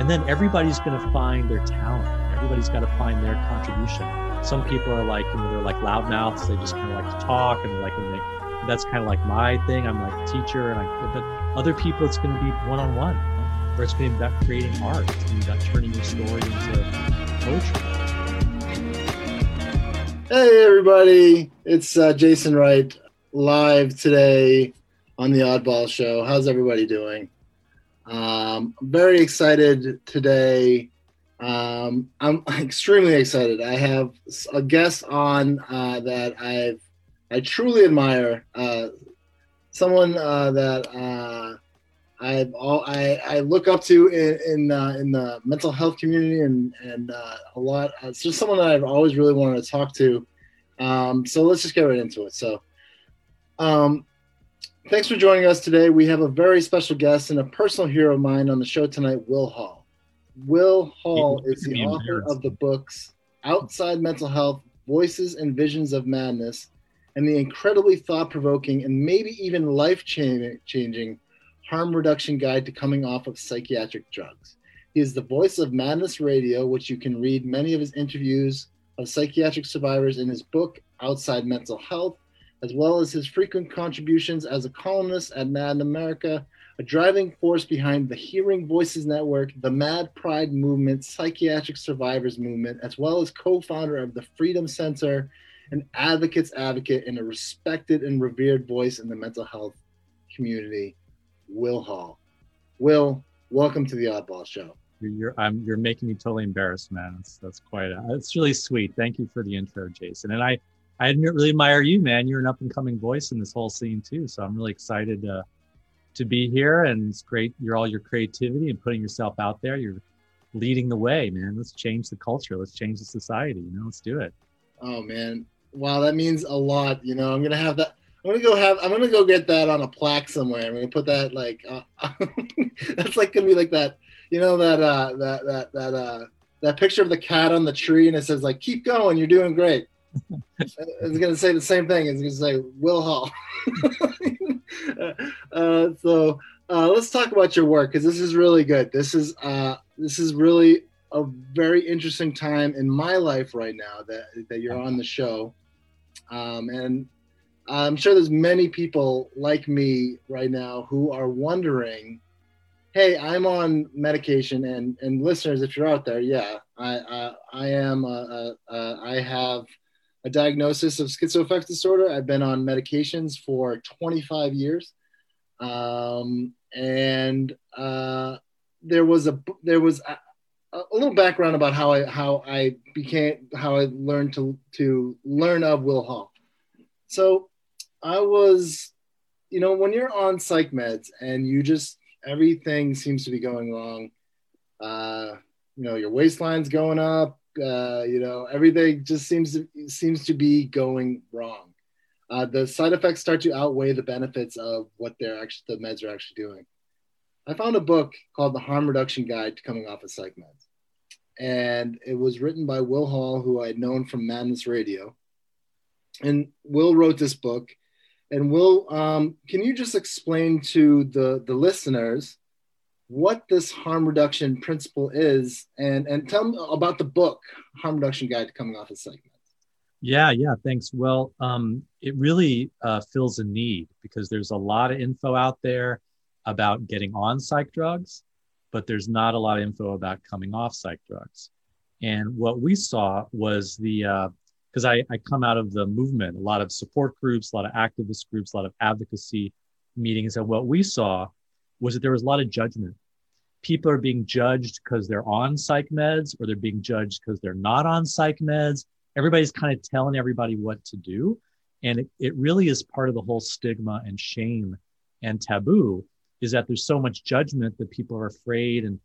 And then everybody's going to find their talent. Everybody's got to find their contribution. Some people are like, you know, they're like loudmouths. They just kind of like to talk and like, and they, that's kind of like my thing. I'm like a teacher, and I, but other people, it's going to be one on one, or it's going to be about creating art. It's going to be about turning your story into poetry. Hey, everybody. It's uh, Jason Wright live today on the Oddball Show. How's everybody doing? Um, I'm very excited today. Um, I'm extremely excited. I have a guest on uh, that I've I truly admire. Uh, someone uh, that uh, I've all I, I look up to in in, uh, in the mental health community and and uh, a lot. It's just someone that I've always really wanted to talk to. Um, so let's just get right into it. So, um, thanks for joining us today. We have a very special guest and a personal hero of mine on the show tonight, Will Hall. Will Hall is the author of the books Outside Mental Health Voices and Visions of Madness and the incredibly thought provoking and maybe even life changing harm reduction guide to coming off of psychiatric drugs. He is the voice of Madness Radio, which you can read many of his interviews of psychiatric survivors in his book Outside Mental Health, as well as his frequent contributions as a columnist at Mad in America, a driving force behind the Hearing Voices Network, the Mad Pride Movement, Psychiatric Survivors Movement, as well as co founder of the Freedom Center an advocate's advocate and a respected and revered voice in the mental health community, Will Hall. Will, welcome to the Oddball Show. You're I'm, you're making me totally embarrassed, man. It's, that's quite a, it's really sweet. Thank you for the intro, Jason. And I I really admire you, man. You're an up and coming voice in this whole scene too. So I'm really excited to to be here, and it's great. You're all your creativity and putting yourself out there. You're leading the way, man. Let's change the culture. Let's change the society. You know, let's do it. Oh man, wow, that means a lot. You know, I'm gonna have that. I'm gonna go have. I'm gonna go get that on a plaque somewhere. I'm gonna put that like. Uh, that's like gonna be like that. You know that uh, that that that uh, that picture of the cat on the tree, and it says like, "Keep going, you're doing great." It's gonna say the same thing. It's gonna say Will Hall. uh, so uh, let's talk about your work because this is really good. This is uh, this is really a very interesting time in my life right now that that you're on the show. Um, and I'm sure there's many people like me right now who are wondering, hey, I'm on medication, and and listeners, if you're out there, yeah, I I, I am a, a, a, I have a diagnosis of schizoaffective disorder. I've been on medications for 25 years, um, and uh, there was a there was a little background about how I how I became how I learned to to learn of Will Hall. So I was, you know, when you're on psych meds and you just everything seems to be going wrong. Uh, you know, your waistline's going up. Uh, you know, everything just seems to seems to be going wrong. Uh, the side effects start to outweigh the benefits of what they're actually the meds are actually doing. I found a book called The Harm Reduction Guide to Coming Off of Psych Meds. And it was written by Will Hall, who I had known from Madness Radio. And Will wrote this book. And Will, um, can you just explain to the, the listeners what this harm reduction principle is and, and tell them about the book, Harm Reduction Guide Coming Off of Meds? Yeah, yeah, thanks. Well, um, it really uh, fills a need because there's a lot of info out there about getting on psych drugs, but there's not a lot of info about coming off psych drugs. And what we saw was the, because uh, I, I come out of the movement, a lot of support groups, a lot of activist groups, a lot of advocacy meetings. And what we saw was that there was a lot of judgment. People are being judged because they're on psych meds or they're being judged because they're not on psych meds. Everybody's kind of telling everybody what to do. And it, it really is part of the whole stigma and shame and taboo is that there's so much judgment that people are afraid and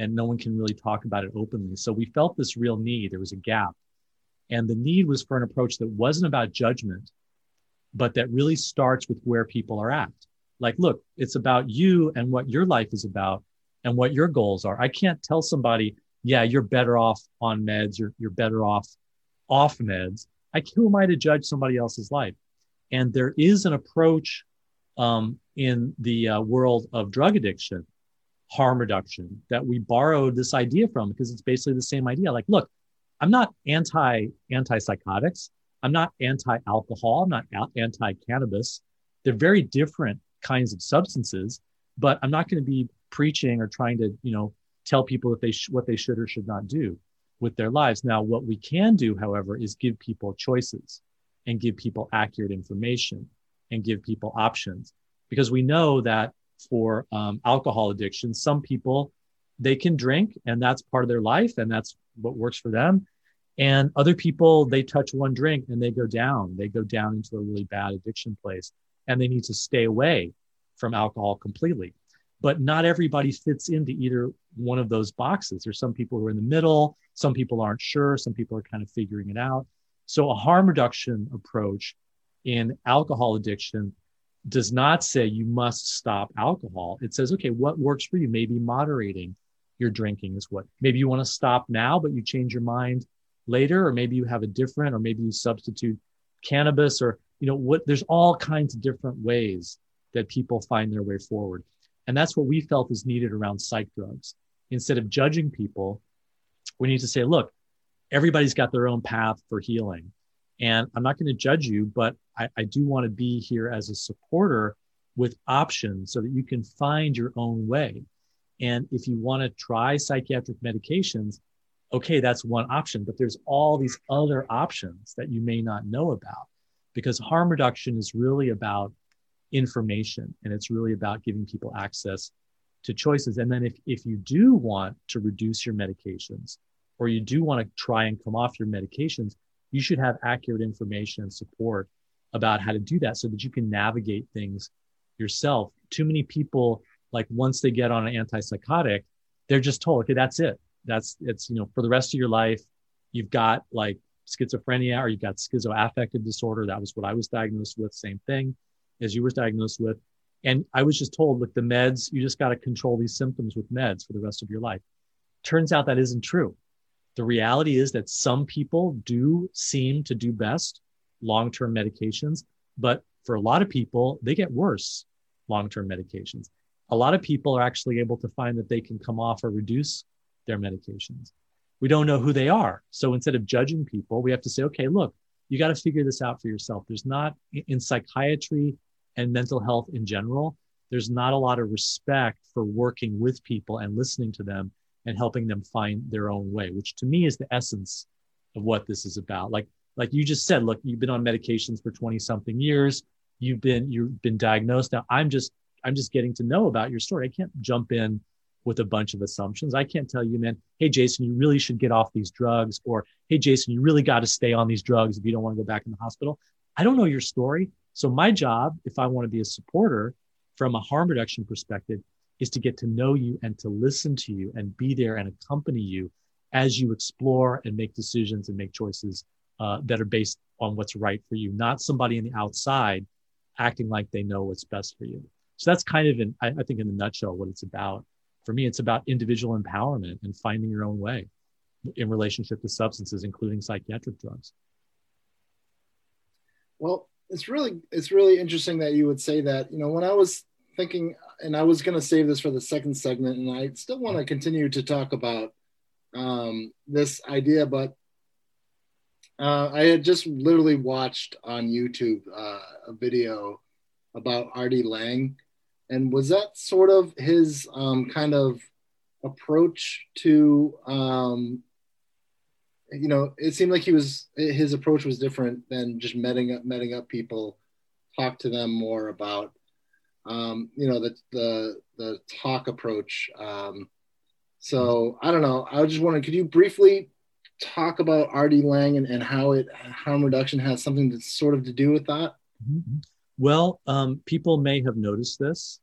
and no one can really talk about it openly. So we felt this real need. There was a gap. And the need was for an approach that wasn't about judgment, but that really starts with where people are at. Like, look, it's about you and what your life is about and what your goals are. I can't tell somebody, yeah, you're better off on meds or you're better off off meds. I who am I to judge somebody else's life? And there is an approach um, in the uh, world of drug addiction harm reduction that we borrowed this idea from because it's basically the same idea. Like, look, I'm not anti antipsychotics. I'm not anti alcohol. I'm not anti cannabis. They're very different kinds of substances, but I'm not going to be preaching or trying to, you know, tell people if they sh- what they should or should not do with their lives. Now, what we can do, however, is give people choices and give people accurate information and give people options because we know that for um, alcohol addiction, some people they can drink and that's part of their life and that's what works for them. And other people, they touch one drink and they go down. They go down into a really bad addiction place and they need to stay away from alcohol completely. But not everybody fits into either one of those boxes. There's some people who are in the middle, some people aren't sure, some people are kind of figuring it out. So, a harm reduction approach in alcohol addiction does not say you must stop alcohol. It says, okay, what works for you? Maybe moderating your drinking is what. Maybe you want to stop now, but you change your mind later, or maybe you have a different, or maybe you substitute cannabis, or you know what. There's all kinds of different ways that people find their way forward, and that's what we felt is needed around psych drugs. Instead of judging people, we need to say, look, everybody's got their own path for healing. And I'm not going to judge you, but I, I do want to be here as a supporter with options so that you can find your own way. And if you want to try psychiatric medications, okay, that's one option, but there's all these other options that you may not know about because harm reduction is really about information and it's really about giving people access to choices. And then if, if you do want to reduce your medications or you do want to try and come off your medications, you should have accurate information and support about how to do that so that you can navigate things yourself. Too many people, like once they get on an antipsychotic, they're just told, okay, that's it. That's it's, you know, for the rest of your life, you've got like schizophrenia or you've got schizoaffective disorder. That was what I was diagnosed with. Same thing as you were diagnosed with. And I was just told, look, the meds, you just got to control these symptoms with meds for the rest of your life. Turns out that isn't true. The reality is that some people do seem to do best long term medications, but for a lot of people, they get worse long term medications. A lot of people are actually able to find that they can come off or reduce their medications. We don't know who they are. So instead of judging people, we have to say, okay, look, you got to figure this out for yourself. There's not in psychiatry and mental health in general, there's not a lot of respect for working with people and listening to them and helping them find their own way, which to me is the essence of what this is about. Like, like you just said, look, you've been on medications for 20 something years. You've been, you've been diagnosed. Now I'm just, I'm just getting to know about your story. I can't jump in with a bunch of assumptions. I can't tell you, man, hey, Jason, you really should get off these drugs, or hey, Jason, you really got to stay on these drugs if you don't want to go back in the hospital. I don't know your story. So, my job, if I want to be a supporter from a harm reduction perspective, is to get to know you and to listen to you and be there and accompany you as you explore and make decisions and make choices uh, that are based on what's right for you, not somebody on the outside acting like they know what's best for you. So that's kind of, in, I, I think, in a nutshell, what it's about. For me, it's about individual empowerment and finding your own way in relationship to substances, including psychiatric drugs. Well, it's really it's really interesting that you would say that. You know, when I was thinking, and I was going to save this for the second segment, and I still want to continue to talk about um, this idea, but uh, I had just literally watched on YouTube uh, a video about R.D. Laing, and was that sort of his um, kind of approach to um, you know it seemed like he was his approach was different than just meeting up meeting up people talk to them more about um, you know the the the talk approach. Um, so i don't know. I was just wondering could you briefly talk about RD Laing and, and how it harm reduction has something that's sort of to do with that? Mm-hmm. Well um, people may have noticed this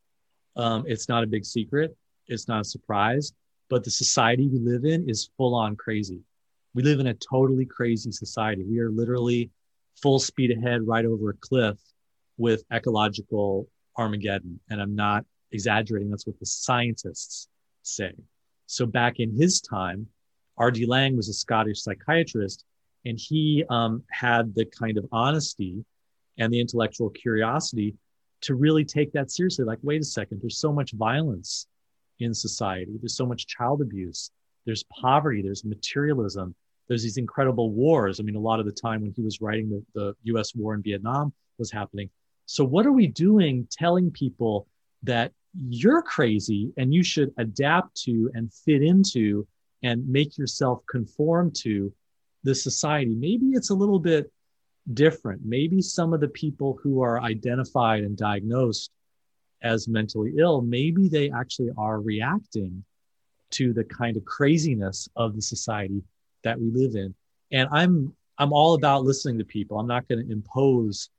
um, it's not a big secret it's not a surprise but the society we live in is full on crazy we live in a totally crazy society. We are literally full speed ahead right over a cliff with ecological Armageddon. And I'm not exaggerating. That's what the scientists say. So back in his time, R.D. Laing was a Scottish psychiatrist, and he um, had the kind of honesty and the intellectual curiosity to really take that seriously. Like, wait a second, there's so much violence in society. There's so much child abuse. There's poverty. There's materialism. There's these incredible wars. I mean, a lot of the time when he was writing the, the US war in Vietnam was happening. So, what are we doing telling people that you're crazy and you should adapt to and fit into and make yourself conform to the society? Maybe it's a little bit different. Maybe some of the people who are identified and diagnosed as mentally ill, maybe they actually are reacting to the kind of craziness of the society that we live in. And I'm I'm all about listening to people. I'm not going to impose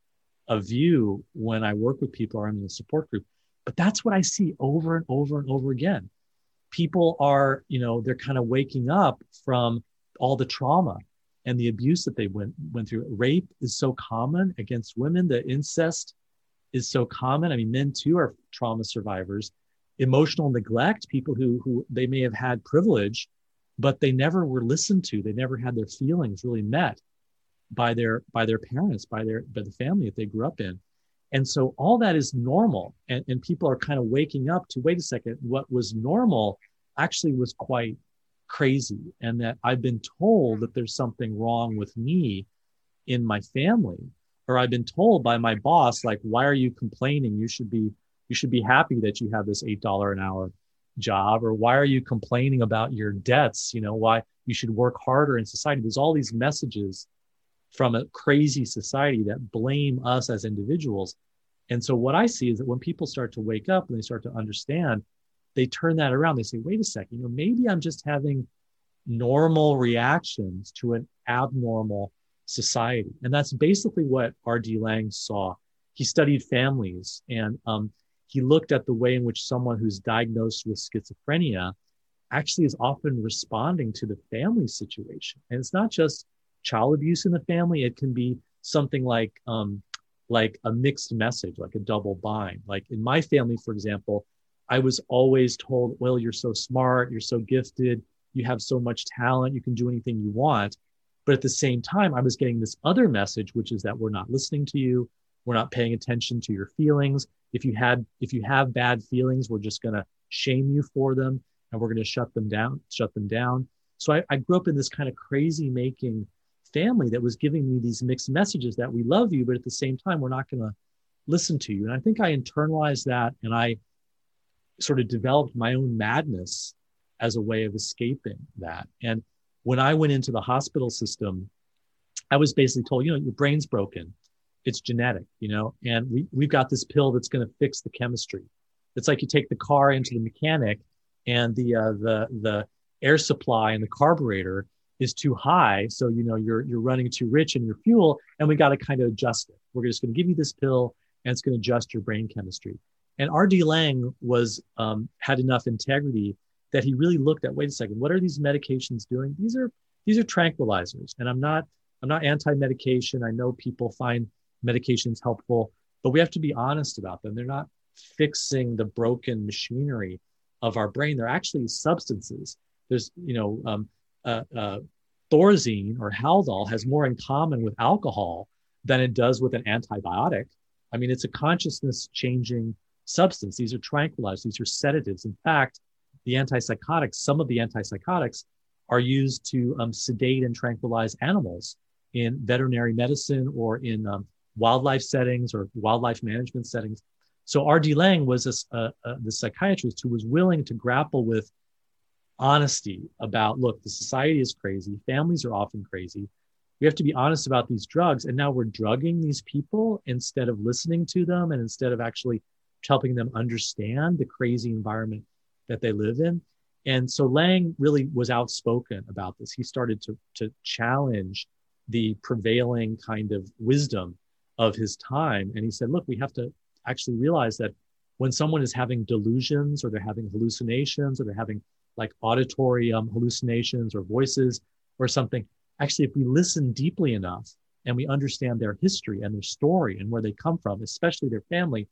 a view when I work with people or I'm in a support group. But that's what I see over and over and over again. People are, you know, they're kind of waking up from all the trauma and the abuse that they went went through. Rape is so common against women. The incest is so common. I mean, men too are trauma survivors. Emotional neglect, people who who they may have had privilege, but they never were listened to. They never had their feelings really met by their by their parents, by their by the family that they grew up in. And so all that is normal. And, and people are kind of waking up to wait a second, what was normal actually was quite crazy. And that I've been told that there's something wrong with me in my family or I've been told by my boss, like, why are you complaining? You should be, you should be happy that you have this $8 an hour job, or why are you complaining about your debts? You know, why you should work harder in society. There's all these messages from a crazy society that blame us as individuals. And so what I see is that when people start to wake up and they start to understand, they turn that around. They say, wait a second, you know, maybe I'm just having normal reactions to an abnormal society. And that's basically what R.D. Laing saw. He studied families and um, he looked at the way in which someone who's diagnosed with schizophrenia actually is often responding to the family situation. And it's not just child abuse in the family, it can be something like, um, like a mixed message, like a double bind. Like in my family, for example, I was always told, well, you're so smart, you're so gifted, you have so much talent, you can do anything you want. But at the same time, I was getting this other message, which is that we're not listening to you. We're not paying attention to your feelings. If you had, if you have bad feelings, we're just to shame you for them and we're to shut them down, shut them down. So I, I grew up in this kind of crazy making family that was giving me these mixed messages that we love you, but at the same time, we're not to listen to you. And I think I internalized that and I sort of developed my own madness as a way of escaping that. And when I went into the hospital system, I was basically told, you know, your brain's broken. It's genetic, you know, and we, we've got this pill that's going to fix the chemistry. It's like you take the car into the mechanic and the, uh, the, the air supply and the carburetor is too high. So, you know, you're, you're running too rich in your fuel and we got to kind of adjust it. We're just going to give you this pill and it's going to adjust your brain chemistry. And R.D. Laing was, um, had enough integrity that he really looked at wait a second what are these medications doing? These are these are tranquilizers. And i'm not i'm not anti-medication. I know people find medications helpful but we have to be honest about them. They're not fixing the broken machinery of our brain. They're actually substances. There's you know um, uh, uh, thorazine or haldol has more in common with alcohol than it does with an antibiotic. I mean it's a consciousness changing substance these are tranquilizers these are sedatives in fact the antipsychotics, some of the antipsychotics are used to um, sedate and tranquilize animals in veterinary medicine or in um, wildlife settings or wildlife management settings. So R.D. Laing was a, the psychiatrist who was willing to grapple with honesty about, look, the society is crazy. Families are often crazy. We have to be honest about these drugs. And now we're drugging these people instead of listening to them and instead of actually helping them understand the crazy environment that they live in. And so Laing really was outspoken about this. He started to, to challenge the prevailing kind of wisdom of his time. And he said, look, we have to actually realize that when someone is having delusions or they're having hallucinations or they're having like auditory hallucinations or voices or something, actually, if we listen deeply enough and we understand their history and their story and where they come from, especially their family,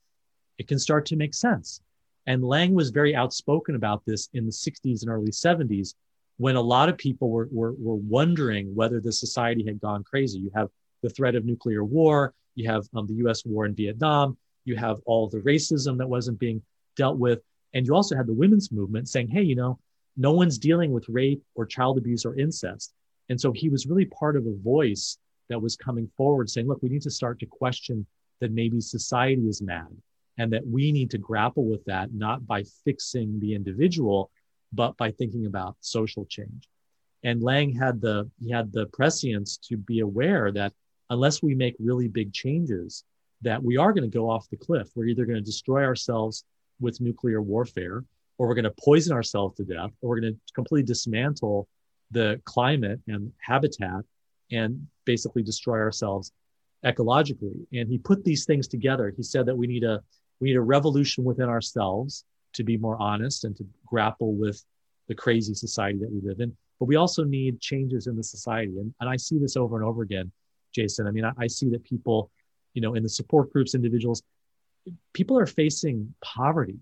it can start to make sense. And Laing was very outspoken about this in the 60s and early 70s when a lot of people were, were, were wondering whether the society had gone crazy. You have the threat of nuclear war, you have um, the US war in Vietnam, you have all the racism that wasn't being dealt with. And you also had the women's movement saying, hey, you know, no one's dealing with rape or child abuse or incest. And so he was really part of a voice that was coming forward saying, look, we need to start to question that maybe society is mad and that we need to grapple with that, not by fixing the individual, but by thinking about social change. And Laing had the he had the prescience to be aware that unless we make really big changes, that we are going to go off the cliff. We're either going to destroy ourselves with nuclear warfare, or we're going to poison ourselves to death, or we're going to completely dismantle the climate and habitat and basically destroy ourselves ecologically. And he put these things together. He said that we need a we need a revolution within ourselves to be more honest and to grapple with the crazy society that we live in. But we also need changes in the society. And, and I see this over and over again, Jason. I mean, I, I see that people, you know, in the support groups, individuals, people are facing poverty.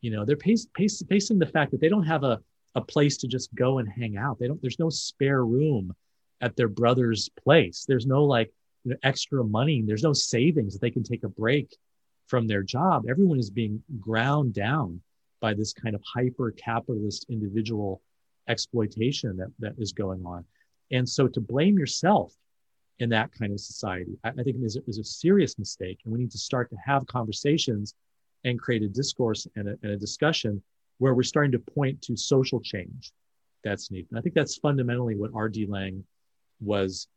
You know, they're pace, pace, facing the fact that they don't have a, a place to just go and hang out. They don't, there's no spare room at their brother's place. There's no like you know, extra money. There's no savings that they can take a break from their job. Everyone is being ground down by this kind of hyper capitalist individual exploitation that, that is going on. And so to blame yourself in that kind of society, I, I think is a, is a serious mistake. And we need to start to have conversations and create a discourse and a, and a discussion where we're starting to point to social change that's needed. And I think that's fundamentally what R.D. Laing was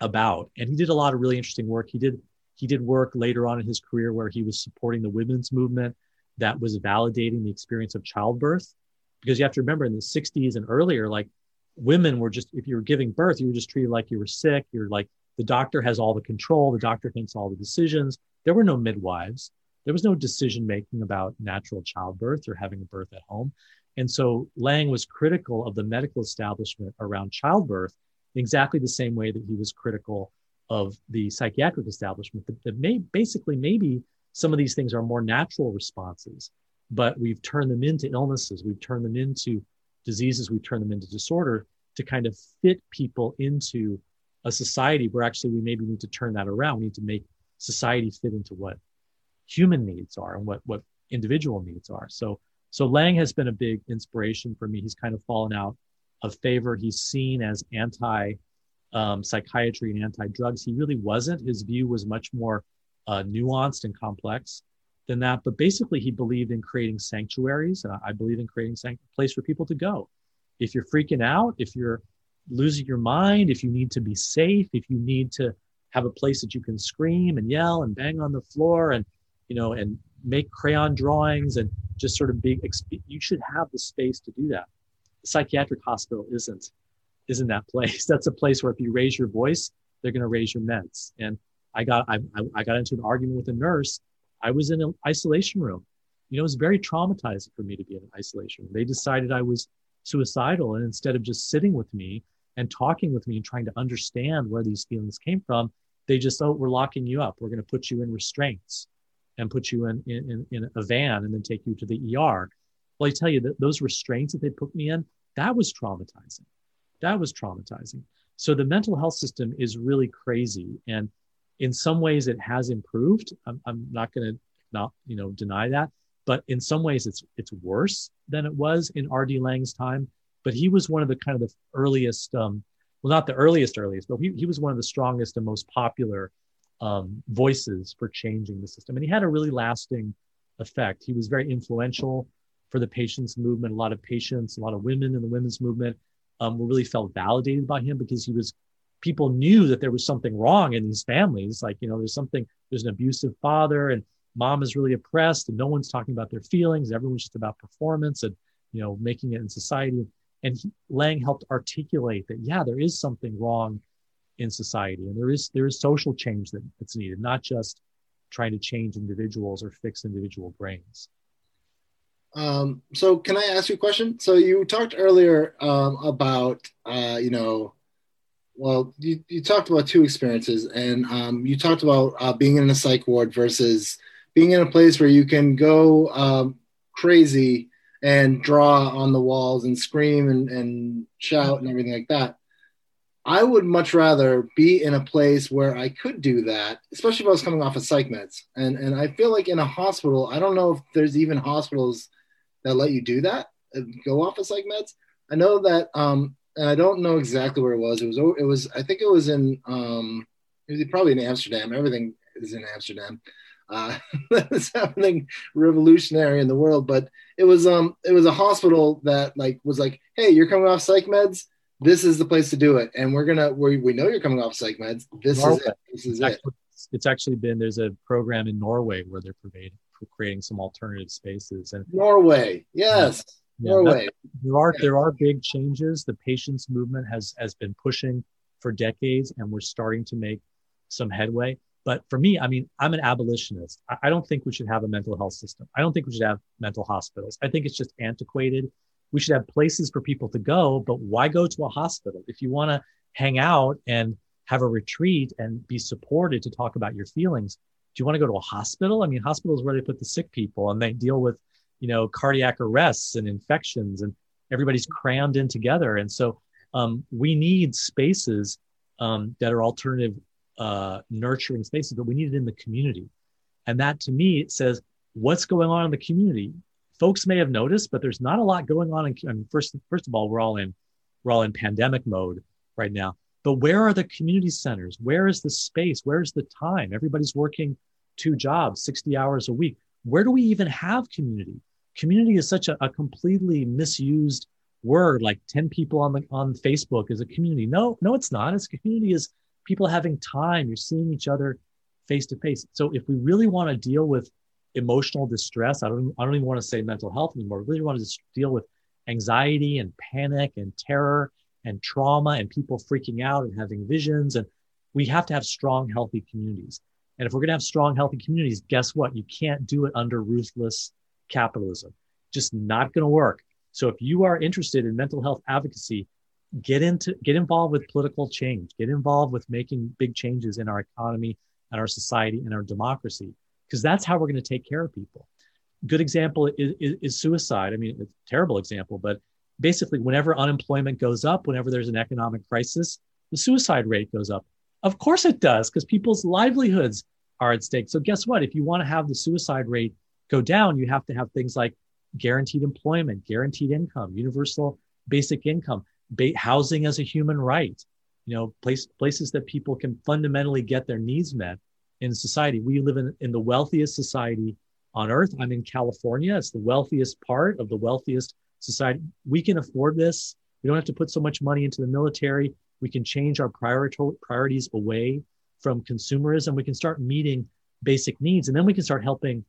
about. And he did a lot of really interesting work. He did he did work later on in his career where he was supporting the women's movement that was validating the experience of childbirth. Because you have to remember in the 60s and earlier, like women were just, if you were giving birth, you were just treated like you were sick. You're like, the doctor has all the control, the doctor makes all the decisions. There were no midwives. There was no decision making about natural childbirth or having a birth at home. And so Laing was critical of the medical establishment around childbirth in exactly the same way that he was critical of the psychiatric establishment that, that may basically maybe some of these things are more natural responses but we've turned them into illnesses. We've turned them into diseases. We've turned them into disorder to kind of fit people into a society where actually we maybe need to turn that around. We need to make society fit into what human needs are and what what individual needs are. So so Laing has been a big inspiration for me. He's kind of fallen out of favor. He's seen as anti um, psychiatry and anti-drugs. He really wasn't. His view was much more uh, nuanced and complex than that. But basically, he believed in creating sanctuaries, and I believe in creating a place for people to go. If you're freaking out, if you're losing your mind, if you need to be safe, if you need to have a place that you can scream and yell and bang on the floor and you know and make crayon drawings and just sort of be you should have the space to do that the psychiatric hospital isn't isn't that place. That's a place where if you raise your voice, they're going to raise your meds. And I got I, I got into an argument with a nurse. I was in an isolation room. You know, it was very traumatizing for me to be in an isolation. They decided I was suicidal, and instead of just sitting with me and talking with me and trying to understand where these feelings came from, they just oh, we're locking you up. We're going to put you in restraints and put you in, in in a van and then take you to the ER. Well, I tell you that those restraints that they put me in, that was traumatizing that was traumatizing. So the mental health system is really crazy. And in some ways it has improved. I'm, I'm not going to not, you know, deny that, but in some ways it's, it's worse than it was in R.D. Laing's time. But he was one of the kind of the earliest, um, well, not the earliest, earliest, but he, he was one of the strongest and most popular um, voices for changing the system. And he had a really lasting effect. He was very influential for the patients movement. A lot of patients, a lot of women in the women's movement um, really felt validated by him because he was people knew that there was something wrong in these families. Like you know there's something there's an abusive father and mom is really oppressed and no one's talking about their feelings. Everyone's just about performance and you know making it in society. And he, Laing helped articulate that yeah there is something wrong in society and there is there is social change that, that's needed not just trying to change individuals or fix individual brains um, so can I ask you a question? So you talked earlier um, about, uh, you know, well, you, you talked about two experiences and um, you talked about uh, being in a psych ward versus being in a place where you can go um, crazy and draw on the walls and scream and, and shout and everything like that. I would much rather be in a place where I could do that, especially if I was coming off of psych meds. And and I feel like in a hospital, I don't know if there's even hospitals that let you do that, go off of psych meds. I know that, um, and I don't know exactly where it was. It was, it was, I think it was in, um, it was probably in Amsterdam. Everything is in Amsterdam. Uh, that's happening revolutionary in the world, but it was, um, it was a hospital that like was like, hey, you're coming off psych meds. This is the place to do it, and we're gonna. We, we know you're coming off psych meds. This Norway. is it. This is it's actually, it. It's actually been there's a program in Norway where they're providing creating some alternative spaces and Norway, yes. Yeah, Norway. There are there are big changes. The patients movement has has been pushing for decades, and we're starting to make some headway. But for me, I mean, I'm an abolitionist. I don't think we should have a mental health system. I don't think we should have mental hospitals. I think it's just antiquated. We should have places for people to go, but why go to a hospital? If you want to hang out and have a retreat and be supported to talk about your feelings, do you want to go to a hospital? I mean, hospitals where they put the sick people and they deal with, you know, cardiac arrests and infections, and everybody's crammed in together. And so um, we need spaces um, that are alternative, uh, nurturing spaces, but we need it in the community. And that to me it says, what's going on in the community? Folks may have noticed, but there's not a lot going on. In, I mean, first, first of all, we're all in we're all in pandemic mode right now. But where are the community centers? Where is the space? Where's the time? Everybody's working two jobs, 60 hours a week. Where do we even have community? Community is such a, a completely misused word, like 10 people on the on Facebook is a community. No, no, it's not. It's community is people having time. You're seeing each other face to face. So if we really want to deal with emotional distress, I don't I don't even want to say mental health anymore. We really want to deal with anxiety and panic and terror and trauma and people freaking out and having visions. And we have to have strong, healthy communities. And if we're going to have strong, healthy communities, guess what? You can't do it under ruthless capitalism. Just not going to work. So if you are interested in mental health advocacy, get into get involved with political change. Get involved with making big changes in our economy and our society and our democracy, because that's how we're going to take care of people. Good example is, is, is suicide. I mean, it's a terrible example, but basically whenever unemployment goes up, whenever there's an economic crisis, the suicide rate goes up. Of course it does, because people's livelihoods are at stake. So guess what? If you want to have the suicide rate go down, you have to have things like guaranteed employment, guaranteed income, universal basic income, ba- housing as a human right. You know, place, places that people can fundamentally get their needs met in society. We live in, in the wealthiest society on earth. I'm in California. It's the wealthiest part of the wealthiest society. We can afford this. We don't have to put so much money into the military. We can change our priorities away from consumerism. We can start meeting basic needs, and then we can start helping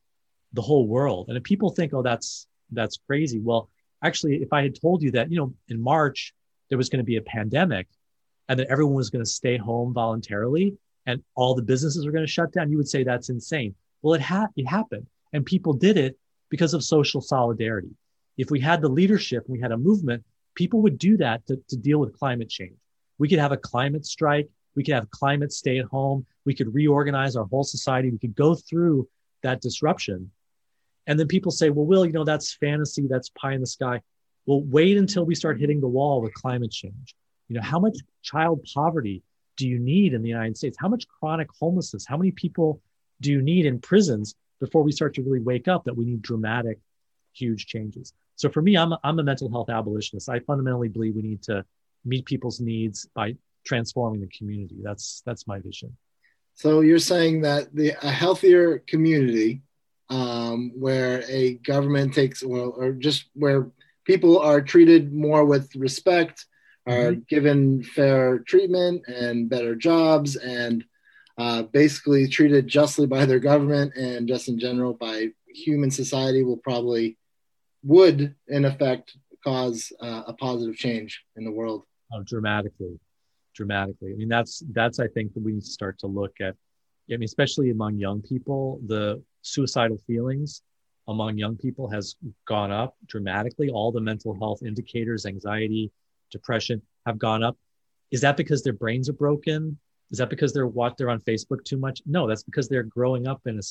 the whole world. And if people think, "Oh, that's that's crazy," well, actually, if I had told you that, you know, in March there was going to be a pandemic, and that everyone was going to stay home voluntarily, and all the businesses were going to shut down, you would say that's insane. Well, it ha- it happened, and people did it because of social solidarity if we had the leadership, we had a movement, people would do that to, to deal with climate change. We could have a climate strike. We could have climate stay at home. We could reorganize our whole society. We could go through that disruption. And then people say, well, Will, you know, that's fantasy. That's pie in the sky. Well, wait until we start hitting the wall with climate change. You know, how much child poverty do you need in the United States? How much chronic homelessness? How many people do you need in prisons before we start to really wake up that we need dramatic, huge changes? So for me, I'm a, I'm a mental health abolitionist. I fundamentally believe we need to meet people's needs by transforming the community. That's that's my vision. So you're saying that the a healthier community, um, where a government takes well, or just where people are treated more with respect, are mm-hmm. given fair treatment and better jobs, and uh, basically treated justly by their government and just in general by human society will probably would in effect cause uh, a positive change in the world. Oh, dramatically. Dramatically. I mean that's that's i think that we need to start to look at i mean especially among young people the suicidal feelings among young people has gone up dramatically. All the mental health indicators anxiety depression have gone up. Is that because their brains are broken? Is that because they're what they're on facebook too much? No that's because they're growing up in a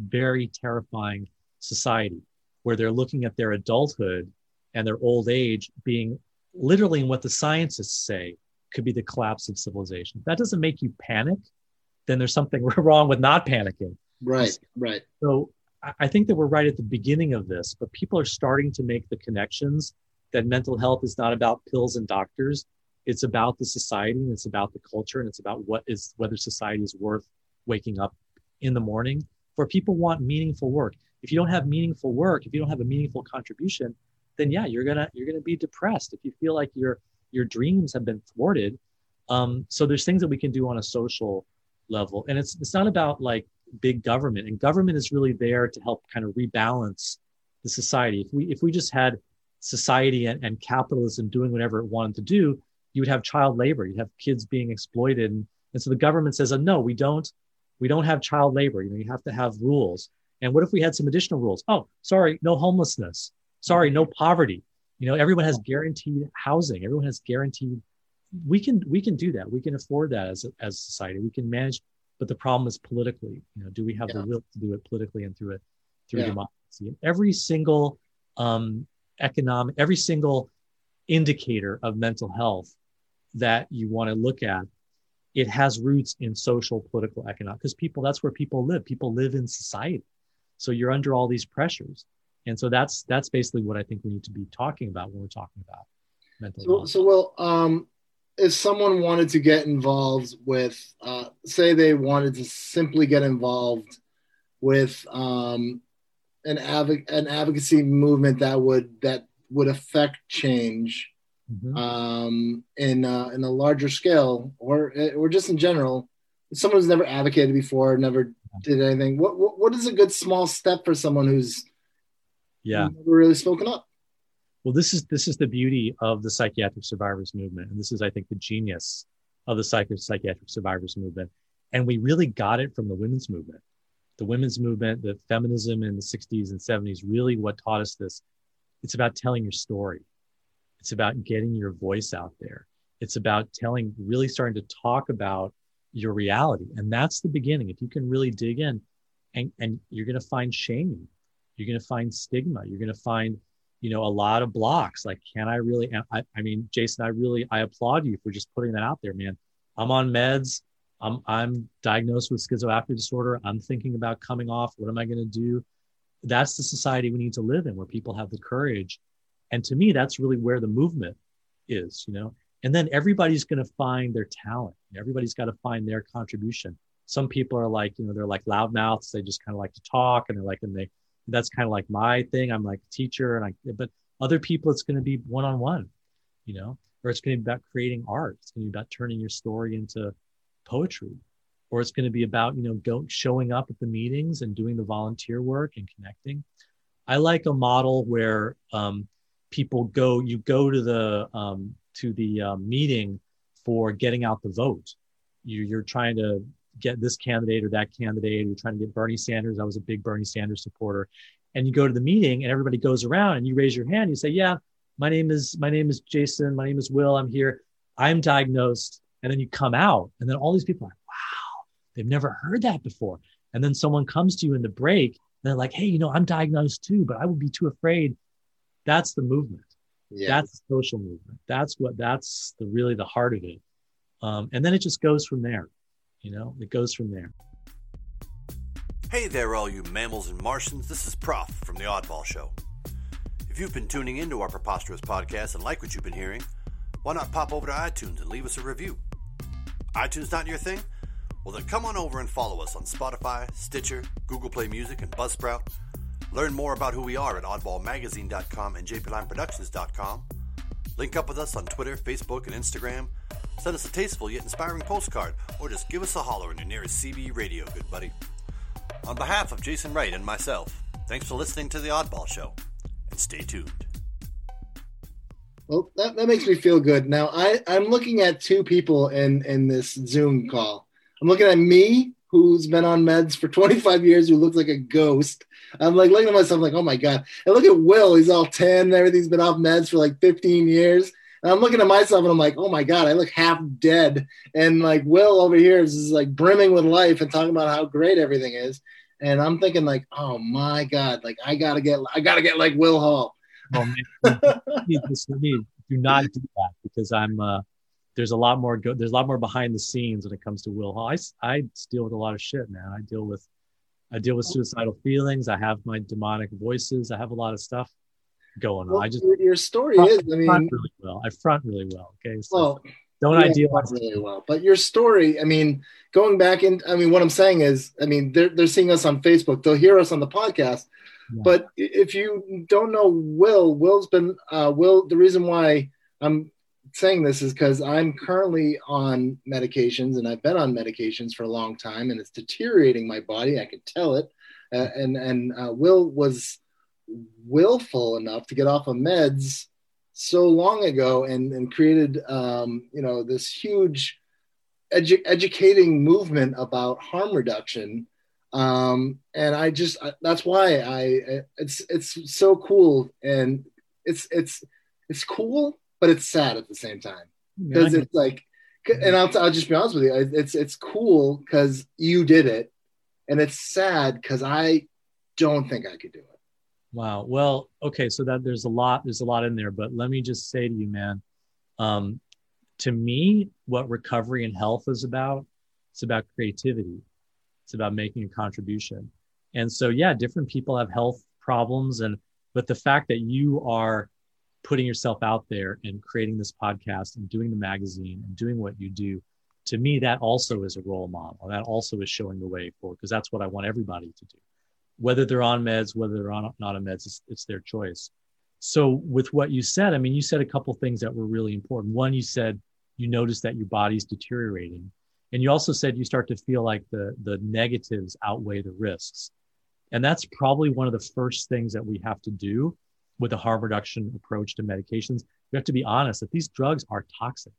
very terrifying society where they're looking at their adulthood and their old age being literally in what the scientists say could be the collapse of civilization. If that doesn't make you panic, then there's something wrong with not panicking. Right, right. So I think that we're right at the beginning of this, but people are starting to make the connections that mental health is not about pills and doctors. It's about the society and it's about the culture and it's about what is whether society is worth waking up in the morning. For people want meaningful work. If you don't have meaningful work, if you don't have a meaningful contribution, then yeah, you're gonna you're gonna be depressed. If you feel like your your dreams have been thwarted, um, so there's things that we can do on a social level, and it's it's not about like big government. And government is really there to help kind of rebalance the society. If we if we just had society and, and capitalism doing whatever it wanted to do, you would have child labor. You'd have kids being exploited, and, and so the government says, oh, "No, we don't. We don't have child labor. You know, you have to have rules." And what if we had some additional rules? Oh, sorry, no homelessness. Sorry, no poverty. You know, everyone has guaranteed housing. Everyone has guaranteed. We can we can do that. We can afford that as a, as society. We can manage. But the problem is politically. You know, do we have yeah. the will to do it politically and through it through yeah. democracy? And every single um, economic, every single indicator of mental health that you want to look at, it has roots in social, political, economic. Because people, that's where people live. People live in society, so you're under all these pressures and so that's that's basically what I think we need to be talking about when we're talking about mental so, health. So, well, um, if someone wanted to get involved with, uh, say, they wanted to simply get involved with um, an adv- an advocacy movement that would that would affect change mm-hmm. um, in uh, in a larger scale, or or just in general, someone who's never advocated before, never did anything. What, what what is a good small step for someone who's yeah. never really spoken up? Well this is this is the beauty of the psychiatric survivors movement and this is i think the genius of the psych- psychiatric survivors movement. And we really got it from the women's movement. The women's movement the feminism in the 60s and 70s really what taught us this. It's about telling your story. It's about getting your voice out there. It's about telling really starting to talk about your reality. And that's the beginning. If you can really dig in and, and you're going to find shame. You're going to find stigma. You're going to find you know a lot of blocks. Like can i really I, I mean jason i really i applaud you for just putting that out there man. I'm on meds. I'm i'm diagnosed with schizoaffective disorder. I'm thinking about coming off. What am i going to do? That's the society we need to live in where people have the courage. And to me that's really where the movement is you know and then everybody's going to find their talent everybody's got to find their contribution some people are like you know they're like loudmouths they just kind of like to talk and they're like and they that's kind of like my thing. I'm like a teacher, and I but other people, it's going to be one on one, you know, or it's going to be about creating art. It's going to be about turning your story into poetry, or it's going to be about you know go showing up at the meetings and doing the volunteer work and connecting. I like a model where um, people go, you go to the um, to the um, meeting for getting out the vote. You, you're trying to get this candidate or that candidate. You're trying to get Bernie Sanders. I was a big Bernie Sanders supporter. And you go to the meeting and everybody goes around and you raise your hand. You say, yeah, my name is, my name is Jason. My name is Will. I'm here. I'm diagnosed. And then you come out and then all these people are like, wow, they've never heard that before. And then someone comes to you in the break and they're like, hey, you know, I'm diagnosed too, but I would be too afraid. That's the movement. Yeah. That's the social movement. That's what, that's the really the heart of it. Um, and then it just goes from there. You know, it goes from there. Hey there, all you mammals and Martians. This is Prof from The Oddball Show. If you've been tuning into our preposterous podcast and like what you've been hearing, why not pop over to iTunes and leave us a review? iTunes not your thing? Well, then come on over and follow us on Spotify, Stitcher, Google Play Music, and Buzzsprout. Learn more about who we are at oddballmagazine.com and jplineproductions.com. Link up with us on Twitter, Facebook, and Instagram Send us a tasteful yet inspiring postcard, or just give us a holler in your nearest CB radio, good buddy. On behalf of Jason Wright and myself, thanks for listening to The Oddball Show, and stay tuned. Well, that, that makes me feel good. Now, I, I'm looking at two people in, in this Zoom call. I'm looking at me, who's been on meds for 25 years, who looks like a ghost. I'm like looking at myself like, oh my God. And look at Will. He's all 10. Everything's been off meds for like 15 years. And I'm looking at myself and I'm like, oh my God, I look half dead. And like Will over here is, like brimming with life and talking about how great everything is. And I'm thinking like, oh my God, like I gotta get I gotta get like Will Hall. Oh, man. do not do that because I'm uh there's a lot more go- there's a lot more behind the scenes when it comes to Will Hall. I, I deal with a lot of shit, man. I deal with I deal with suicidal feelings. I have my demonic voices. I have a lot of stuff going on. Well, I just your story front, is, I front mean, really well. I front really well. Okay. So well, don't you idealize really well. But your story, I mean, going back in, I mean, what I'm saying is, I mean, they're they're seeing us on Facebook. They'll hear us on the podcast. Yeah. But if you don't know Will, Will's been uh, Will. The reason why I'm saying this is because I'm currently on medications, and I've been on medications for a long time, and it's deteriorating my body. I could tell it. Uh, and and uh, Will was willful enough to get off of meds so long ago and, and created um, you know this huge edu- educating movement about harm reduction um, and i just I, that's why i it's it's so cool and it's it's it's cool but it's sad at the same time because it's like and I'll, I'll just be honest with you it's it's cool because you did it and it's sad because i don't think i could do it Wow. Well, okay. So that there's a lot, there's a lot in there, but let me just say to you, man, um, to me, what recovery and health is about, it's about creativity. It's about making a contribution. And so, yeah, different people have health problems and, but the fact that you are putting yourself out there and creating this podcast and doing the magazine and doing what you do, to me, that also is a role model. That also is showing the way forward because that's what I want everybody to do whether they're on meds, whether they're on, not on meds, it's, it's their choice. So with what you said, I mean, you said a couple things that were really important. One, you said you notice that your body's deteriorating. And you also said you start to feel like the, the negatives outweigh the risks. And that's probably one of the first things that we have to do with a harm reduction approach to medications. We have to be honest that these drugs are toxic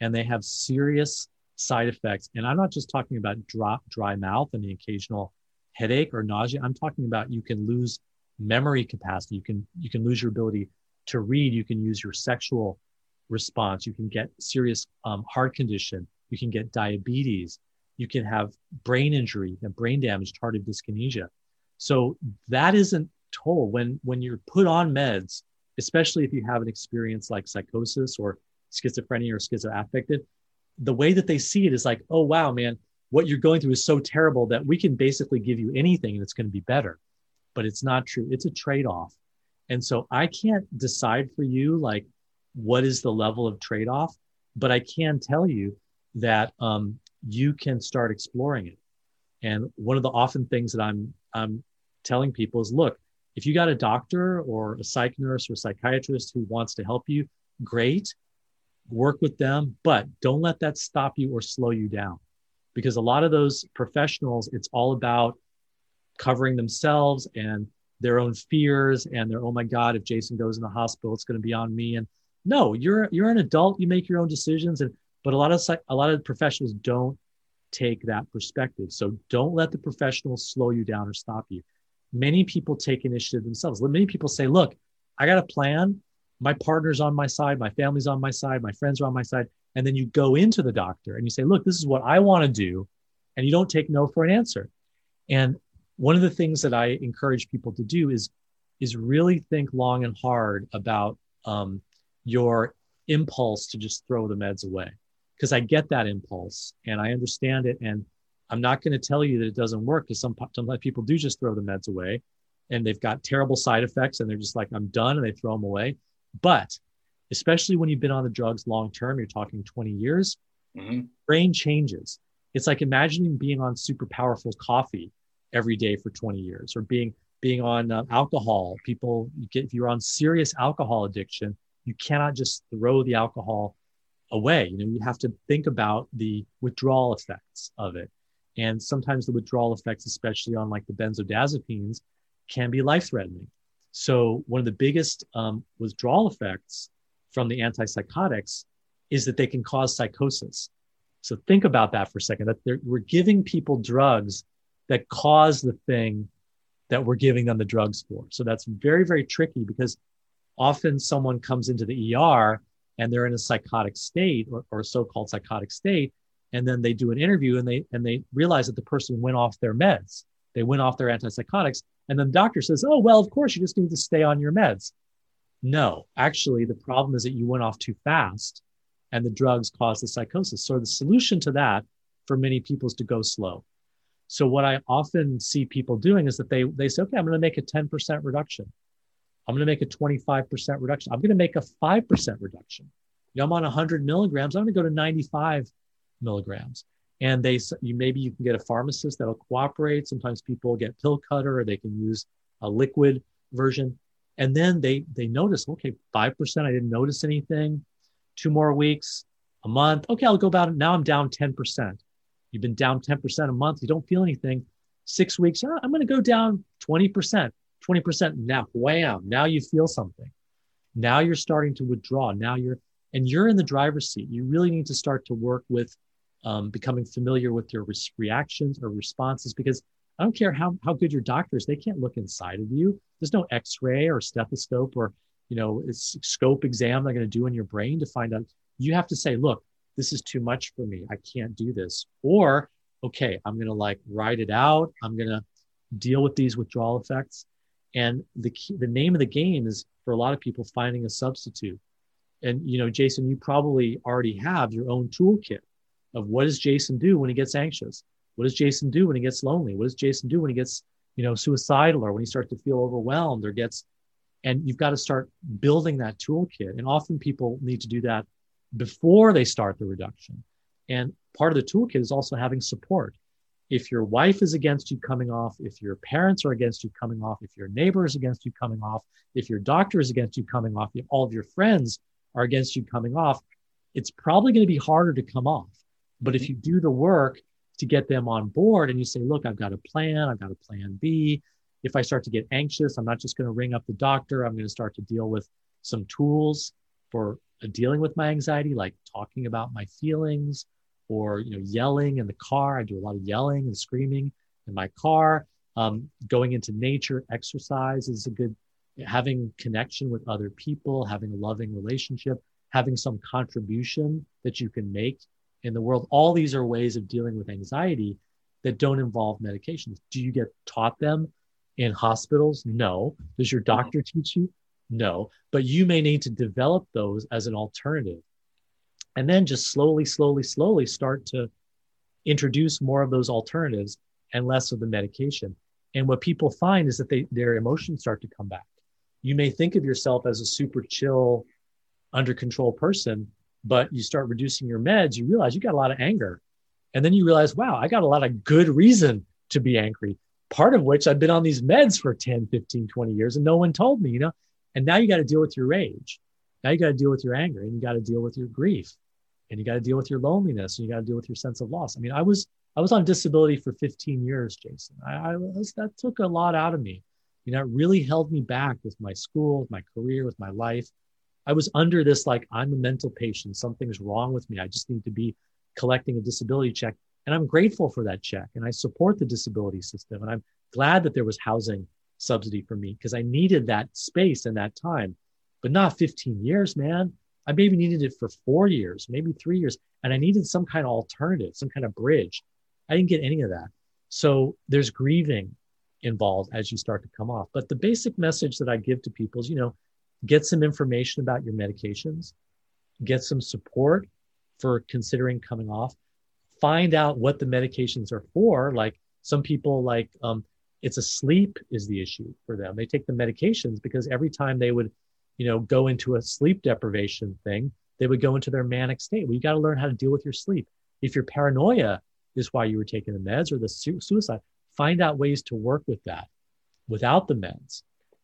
and they have serious side effects. And I'm not just talking about dry, dry mouth and the occasional headache or nausea. I'm talking about you can lose memory capacity. You can you can lose your ability to read. You can use your sexual response. You can get serious um, heart condition. You can get diabetes. You can have brain injury and brain damage, tardive dyskinesia. So that isn't told when when you're put on meds, especially if you have an experience like psychosis or schizophrenia or schizoaffective. The way that they see it is like, oh wow, man, what you're going through is so terrible that we can basically give you anything and it's going to be better. But it's not true. It's a trade off. And so I can't decide for you, like, what is the level of trade off, but I can tell you that um, you can start exploring it. And one of the often things that I'm, I'm telling people is look, if you got a doctor or a psych nurse or psychiatrist who wants to help you, great, work with them, but don't let that stop you or slow you down because a lot of those professionals, it's all about covering themselves and their own fears and their, oh my God, if Jason goes in the hospital, it's going to be on me. And no, you're, you're an adult, you make your own decisions. And, but a lot of, a lot of professionals don't take that perspective. So don't let the professionals slow you down or stop you. Many people take initiative themselves. Many people say, look, I got a plan. My partner's on my side. My family's on my side. My friends are on my side and then you go into the doctor and you say look this is what i want to do and you don't take no for an answer and one of the things that i encourage people to do is is really think long and hard about um, your impulse to just throw the meds away because i get that impulse and i understand it and i'm not going to tell you that it doesn't work because some, some people do just throw the meds away and they've got terrible side effects and they're just like i'm done and they throw them away but especially when you've been on the drugs long term, you're talking 20 years, mm-hmm. brain changes. It's like imagining being on super powerful coffee every day for 20 years or being being on uh, alcohol. People you get if you're on serious alcohol addiction, you cannot just throw the alcohol away. You know, you have to think about the withdrawal effects of it. And sometimes the withdrawal effects, especially on like the benzodiazepines, can be life threatening. So one of the biggest um, withdrawal effects from the antipsychotics is that they can cause psychosis. So think about that for a second. That we're giving people drugs that cause the thing that we're giving them the drugs for. So that's very, very tricky because often someone comes into the ER and they're in a psychotic state or, or so-called psychotic state, and then they do an interview and they and they realize that the person went off their meds. They went off their antipsychotics, and then the doctor says, "Oh well, of course you just need to stay on your meds." No, actually, the problem is that you went off too fast and the drugs caused the psychosis. So the solution to that for many people is to go slow. So what I often see people doing is that they they say, okay, I'm going to make a 10% reduction. I'm going to make a 25% reduction. I'm going to make a 5% reduction. You know, I'm on 100 milligrams. I'm going to go to 95 milligrams. And they, you maybe you can get a pharmacist that'll cooperate. Sometimes people get pill cutter, or they can use a liquid version. And then they they notice, okay, five percent. I didn't notice anything. Two more weeks, a month. Okay, I'll go about it. Now I'm down 10%. You've been down 10% a month. You don't feel anything. Six weeks, oh, I'm going to go down 20%. 20% now, wham, now you feel something. Now you're starting to withdraw. Now you're, and you're in the driver's seat. You really need to start to work with um, becoming familiar with your re- reactions or responses because I don't care how, how good your doctor is, they can't look inside of you. There's no x ray or stethoscope or, you know, it's scope exam they're going to do in your brain to find out. You have to say, look, this is too much for me. I can't do this. Or, okay, I'm going to like write it out. I'm going to deal with these withdrawal effects and the key, the name of the game is for a lot of people finding a substitute. And you know, Jason, you probably already have your own toolkit of what does Jason do when he gets anxious? What does Jason do when he gets lonely? What does Jason do when he gets, you know, suicidal or when he starts to feel overwhelmed or gets and you've got to start building that toolkit. And often people need to do that before they start the reduction. And part of the toolkit is also having support if your wife is against you coming off, if your parents are against you coming off, if your neighbor is against you coming off, if your doctor is against you coming off, if all of your friends are against you coming off, it's probably going to be harder to come off. But if mm-hmm. you do the work to get them on board and you say, look, I've got a plan, I've got a plan B. If I start to get anxious, I'm not just going to ring up the doctor. I'm going to start to deal with some tools for dealing with my anxiety, like talking about my feelings, or you know yelling in the car. I do a lot of yelling and screaming in my car. Um, going into nature, exercise is a good. Having connection with other people, having a loving relationship, having some contribution that you can make in the world. All these are ways of dealing with anxiety that don't involve medications. Do you get taught them in hospitals? No. Does your mm-hmm. doctor teach you? No. But you may need to develop those as an alternative and then just slowly, slowly, slowly start to introduce more of those alternatives and less of the medication. And what people find is that they, their emotions start to come back. You may think of yourself as a super chill, under control person, but you start reducing your meds, you realize you got a lot of anger. And then you realize, wow, I got a lot of good reason to be angry. Part of which I've been on these meds for 10, 15, 20 years and no one told me, you know. And now you got to deal with your rage. Now you got to deal with your anger and you got to deal with your grief and you got to deal with your loneliness and you got to deal with your sense of loss. I mean, I was I was on disability for 15 years, Jason. I, I was that took a lot out of me. You know, it really held me back with my school, with my career, with my life. I was under this like I'm a mental patient. Something's wrong with me. I just need to be collecting a disability check. And I'm grateful for that check. And I support the disability system. And I'm glad that there was housing subsidy for me because I needed that space and that time, but not 15 years, man. I maybe needed it for four years, maybe three years, and I needed some kind of alternative, some kind of bridge. I didn't get any of that. So there's grieving involved as you start to come off. But the basic message that I give to people is, you know, get some information about your medications, get some support for considering coming off, find out what the medications are for. Like some people, like um, it's a sleep is the issue for them. They take the medications because every time they would you know, go into a sleep deprivation thing, they would go into their manic state. Well, you got to learn how to deal with your sleep. If your paranoia is why you were taking the meds or the su- suicide, find out ways to work with that without the meds.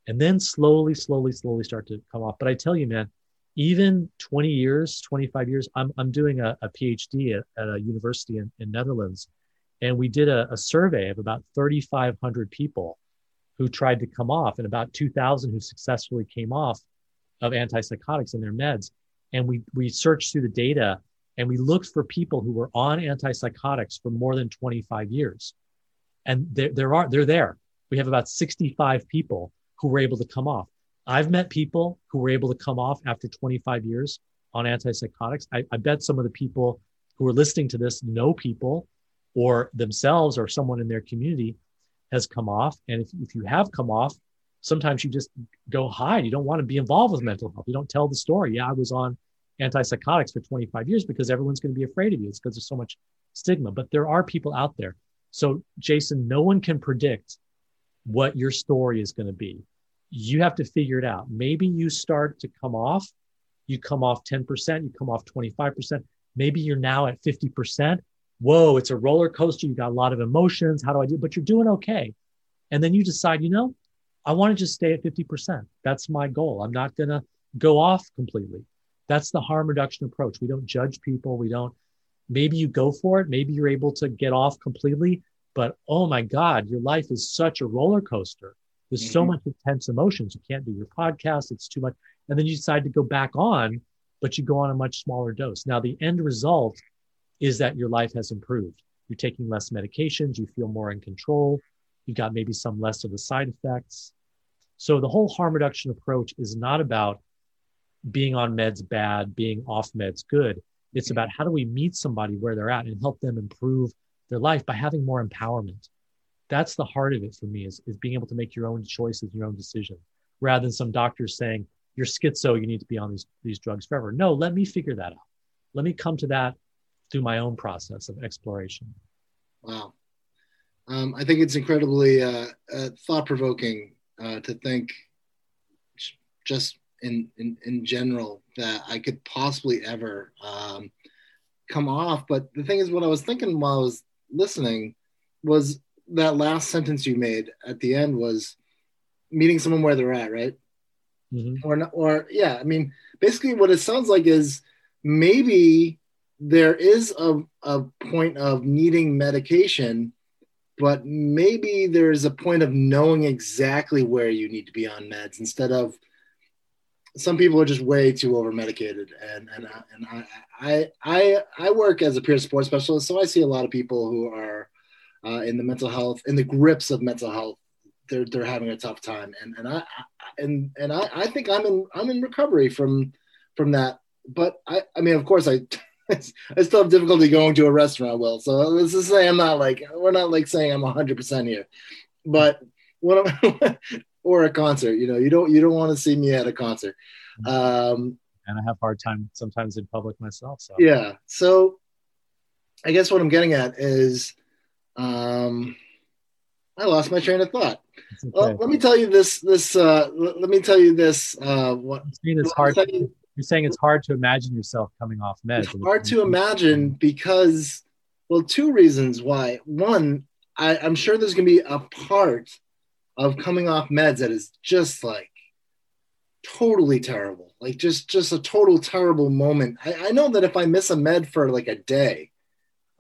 And then slowly, slowly, slowly start to come off. But I tell you, man, even 20 years, 25 years, I'm, I'm doing a, a PhD at, at, a university in, in Netherlands. And we did a, a survey of about 3,500 people who tried to come off and about 2,000 who successfully came off of antipsychotics and their meds. And we, we searched through the data and we looked for people who were on antipsychotics for more than 25 years. And there, there are, they're there. We have about 65 people who were able to come off. I've met people who were able to come off after 25 years on antipsychotics. I, I bet some of the people who are listening to this know people or themselves or someone in their community has come off. And if, if you have come off, sometimes you just go hide. You don't want to be involved with mental health. You don't tell the story. Yeah, I was on antipsychotics for 25 years because everyone's going to be afraid of you. It's because there's so much stigma. But there are people out there. So, Jason, no one can predict what your story is going to be. You have to figure it out. Maybe you start to come off, you come off 10%, you come off 25%. Maybe you're now at 50%. Whoa, it's a roller coaster. You got a lot of emotions. How do I do? But you're doing okay. And then you decide, you know, I want to just stay at 50%. That's my goal. I'm not going to go off completely. That's the harm reduction approach. We don't judge people. We don't, maybe you go for it. Maybe you're able to get off completely. But oh my God, your life is such a roller coaster. There's mm-hmm. so much intense emotions. You can't do your podcast. It's too much. And then you decide to go back on, but you go on a much smaller dose. Now, the end result is that your life has improved. You're taking less medications. You feel more in control. You've got maybe some less of the side effects. So the whole harm reduction approach is not about being on meds bad, being off meds good. It's about how do we meet somebody where they're at and help them improve their life by having more empowerment. That's the heart of it for me is, is being able to make your own choices, your own decisions, rather than some doctors saying, you're schizo, you need to be on these, these drugs forever. No, let me figure that out. Let me come to that through my own process of exploration. Wow. Um, I think it's incredibly uh, uh, thought provoking uh, to think just in, in, in general that I could possibly ever um, come off. But the thing is, what I was thinking while I was listening was that last sentence you made at the end was meeting someone where they're at, right? Mm-hmm. Or, or yeah, I mean, basically what it sounds like is maybe there is a, a point of needing medication but maybe there's a point of knowing exactly where you need to be on meds instead of some people are just way too over medicated and and, I, and I, I i i work as a peer support specialist so i see a lot of people who are uh, in the mental health in the grips of mental health they're they're having a tough time and and i and and i i think i'm in i'm in recovery from from that but i i mean of course i I still have difficulty going to a restaurant. Well, so let's just say I'm not like we're not like saying I'm 100 percent here, but what I'm, or a concert. You know, you don't you don't want to see me at a concert. Um, and I have hard time sometimes in public myself. So yeah, so I guess what I'm getting at is, um, I lost my train of thought. Okay. Well, let me tell you this. This uh, let me tell you this. Uh, what, it's hard. You're saying it's hard to imagine yourself coming off meds. It's hard to imagine because, well, two reasons why. One, I, I'm sure there's going to be a part of coming off meds that is just like totally terrible, like just just a total terrible moment. I, I know that if I miss a med for like a day,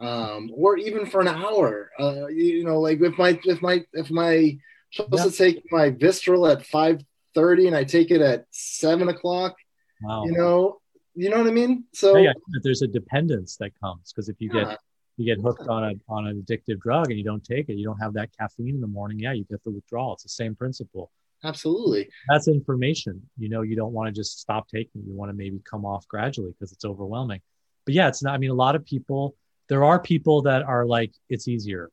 um, or even for an hour, uh, you, know, like if my if my if my supposed yeah. to take my Vistaril at five thirty and I take it at seven o'clock Wow. You know, you know what I mean? So yeah, yeah there's a dependence that comes because if you yeah. get you get hooked on a on an addictive drug and you don't take it, you don't have that caffeine in the morning. Yeah, you get the withdrawal. It's the same principle. Absolutely. That's information. You know, you don't want to just stop taking. You want to maybe come off gradually because it's overwhelming. But yeah, it's not. I mean, a lot of people. There are people that are like it's easier.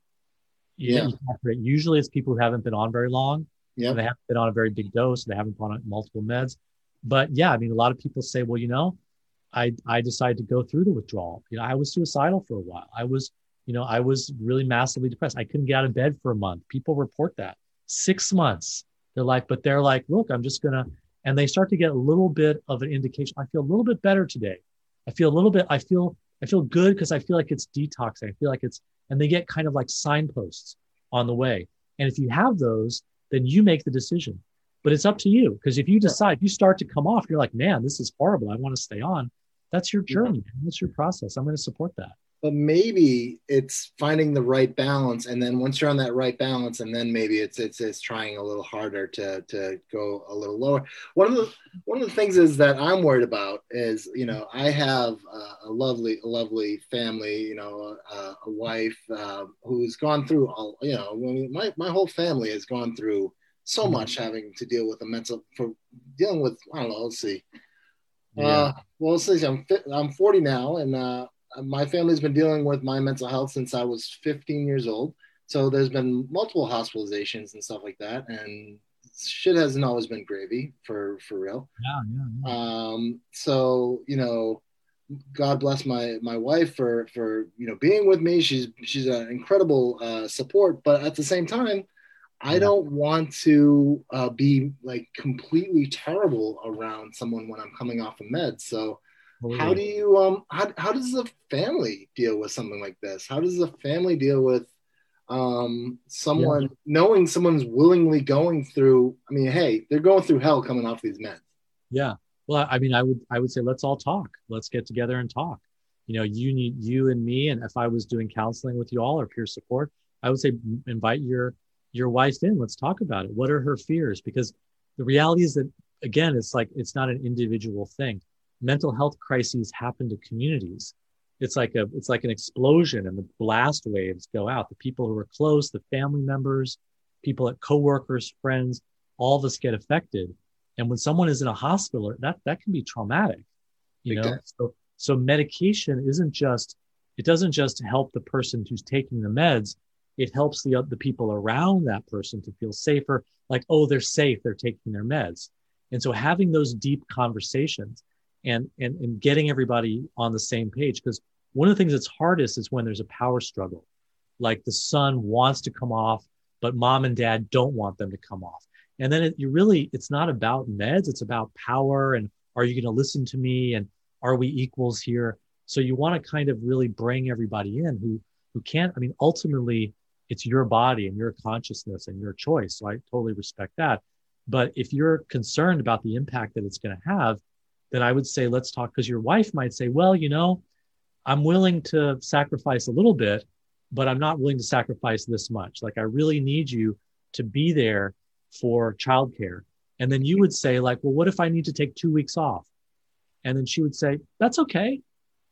yeah. Usually, it's people who haven't been on very long. Yeah. They haven't been on a very big dose. They haven't been on multiple meds but yeah, I mean, a lot of people say, well, you know, I I decided to go through the withdrawal. You know, I was suicidal for a while. I was, you know, I was really massively depressed. I couldn't get out of bed for a month. People report that six months. They're like, but they're like, look, I'm just gonna, and they start to get a little bit of an indication. I feel a little bit better today. I feel a little bit. I feel I feel good because I feel like it's detoxing. I feel like it's, and they get kind of like signposts on the way. And if you have those, then you make the decision. But it's up to you because if you decide you start to come off you're like man this is horrible. I want to stay on. That's your journey that's your process. I'm going to support that but maybe it's finding the right balance and then once you're on that right balance and then maybe it's it's, it's trying a little harder to to go a little lower one of the one of the things is that i'm worried about is you know i have a, a lovely lovely family you know a, a wife uh, who's gone through all you know my, my whole family has gone through so mm-hmm. much having to deal with a mental for dealing with I don't know. Let's see. Yeah. Uh, well, let's see. I'm I'm 40 now, and uh, my family's been dealing with my mental health since I was 15 years old. So there's been multiple hospitalizations and stuff like that, and shit hasn't always been gravy for for real. Yeah, yeah. yeah. Um, so you know, God bless my my wife for for you know being with me. She's she's an incredible uh, support, but at the same time, I yeah. don't want to uh, be like completely terrible around someone when I'm coming off a of meds. So how do you um how, how does the family deal with something like this? How does the family deal with um someone yeah. knowing someone's willingly going through I mean, hey, they're going through hell coming off these meds. Yeah. Well, I mean, I would I would say let's all talk. Let's get together and talk. You know, you need you and me, and if I was doing counseling with you all or peer support, I would say invite your your wife in. Let's talk about it. What are her fears? Because the reality is that again, it's like it's not an individual thing. Mental health crises happen to communities. It's like a it's like an explosion, and the blast waves go out. The people who are close, the family members, people at coworkers, friends, all of us get affected. And when someone is in a hospital, that that can be traumatic. You know, so so medication isn't just it doesn't just help the person who's taking the meds. It helps the the people around that person to feel safer. Like, oh, they're safe. They're taking their meds. And so having those deep conversations and and, and getting everybody on the same page because one of the things that's hardest is when there's a power struggle. Like the son wants to come off but mom and dad don't want them to come off. And then it, you really it's not about meds it's about power and are you going to listen to me and are we equals here? So you want to kind of really bring everybody in who who can't i mean ultimately it's your body and your consciousness and your choice. So i totally respect that. But if you're concerned about the impact that it's going to have then i would say let's talk because your wife might say well you know i'm willing to sacrifice a little bit but i'm not willing to sacrifice this much like i really need you to be there for childcare. And then you would say, like, well, what if I need to take two weeks off? And then she would say, that's okay.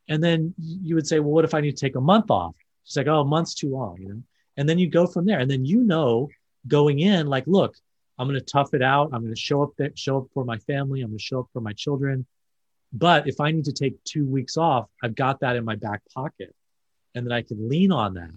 And then you would say, well, what if I need to take a month off? She's like, oh, a month's too long, you know? And then you go from there. And then you know going in, like, look, I'm going to tough it out. I'm going to show up there, show up for my family. I'm going to show up for my children. But if I need to take two weeks off, I've got that in my back pocket and then I can lean on that.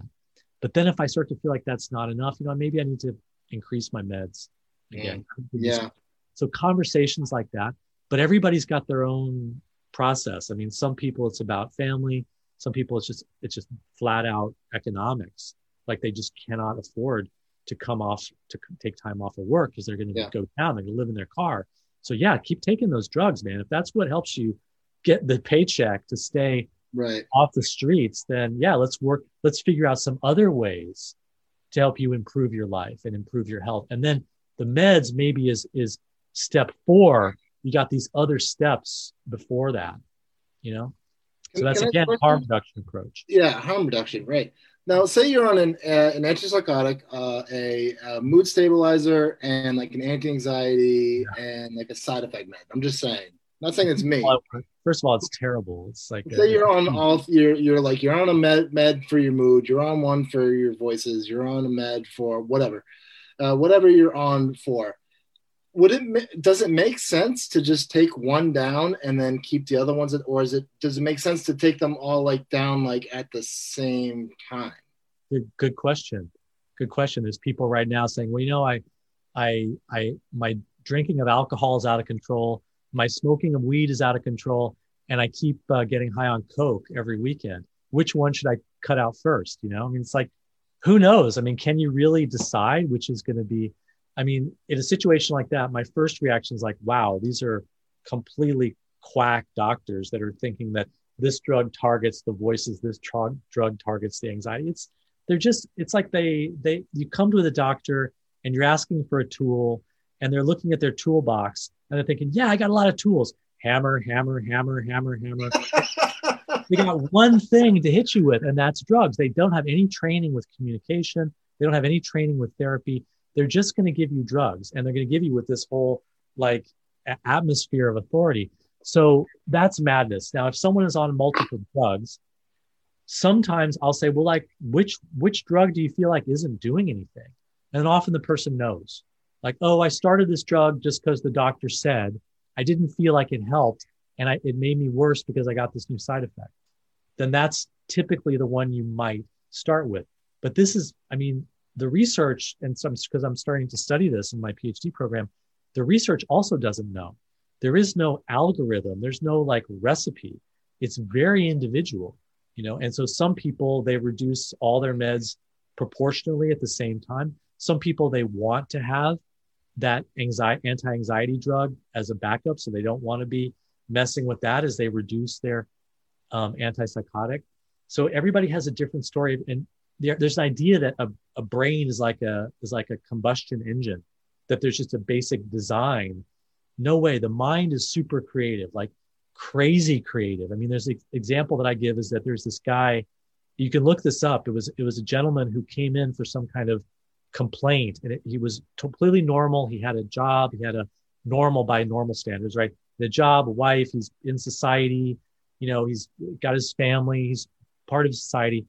But then if I start to feel like that's not enough, you know, maybe I need to increase my meds again. Mm. Yeah. So conversations like that, but everybody's got their own process. I mean, some people it's about family. Some people it's just it's just flat out economics. Like they just cannot afford to come off to take time off of work because they're going to yeah. go down. They're going to live in their car. So yeah, keep taking those drugs, man. If that's what helps you get the paycheck to stay right off the streets, then yeah, let's work. Let's figure out some other ways to help you improve your life and improve your health. And then the meds maybe is is step four. You got these other steps before that, you know. So that's again harm reduction approach. Yeah, harm reduction, right? Now, say you're on an uh, an antipsychotic, uh, a, a, mood stabilizer, and like an anti-anxiety yeah. and like a side effect med. I'm just saying. I'm not saying it's me. First of all, it's terrible. It's like say a, you're on all you're you're like you're on a med med for your mood. You're on one for your voices. You're on a med for whatever, uh, whatever you're on for. Would it does it make sense to just take one down and then keep the other ones, or is it does it make sense to take them all like down like at the same time? Good, good question. Good question. There's people right now saying, well, you know, I, I, I, my drinking of alcohol is out of control my smoking of weed is out of control and I keep uh, getting high on coke every weekend. Which one should I cut out first? You know, I mean, it's like, who knows? I mean, can you really decide which is going to be? I mean, in a situation like that, my first reaction is like, wow, these are completely quack doctors that are thinking that this drug targets the voices, this drug drug targets the anxiety. It's they're just it's like they they you come to the doctor and you're asking for a tool and they're looking at their toolbox and they're thinking, yeah, I got a lot of tools. Hammer, hammer, hammer, hammer, hammer. they got one thing to hit you with, and that's drugs. They don't have any training with communication. They don't have any training with therapy. They're just going to give you drugs, and they're going to give you with this whole like atmosphere of authority. So that's madness. Now, if someone is on multiple drugs, sometimes I'll say, well, like which which drug do you feel like isn't doing anything? And often the person knows like, oh, I started this drug just because the doctor said I didn't feel like it helped and I, it made me worse because I got this new side effect, then that's typically the one you might start with. But this is, I mean, the research, and some because I'm starting to study this in my PhD program, the research also doesn't know. There is no algorithm, there's no like recipe. it's very individual, you know. And so some people they reduce all their meds proportionally at the same time. Some people they want to have that anxiety anti-anxiety drug as a backup, so they don't want to be messing with that as they reduce their um, antipsychotic. So everybody has a different story, and there, there's an idea that a, a brain is like a is like a combustion engine, that there's just a basic design. No way, the mind is super creative, like crazy creative. I mean, there's an example that I give is that there's this guy. You can look this up. It was it was a gentleman who came in for some kind of complaint, and it, he was completely normal. He had a job. He had a normal by normal standards, right? The job, wife. He's in society. You know, he's got his family. He's part of society.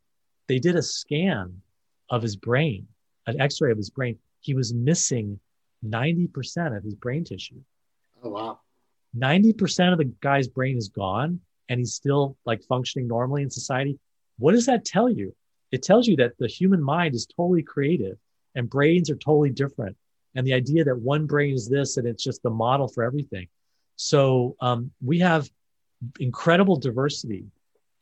They did a scan of his brain, an X-ray of his brain. He was missing 90% of his brain tissue. Oh wow. 90% of the guy's brain is gone and he's still like functioning normally in society. What does that tell you? It tells you that the human mind is totally creative and brains are totally different. And the idea that one brain is this and it's just the model for everything. So um, we have incredible diversity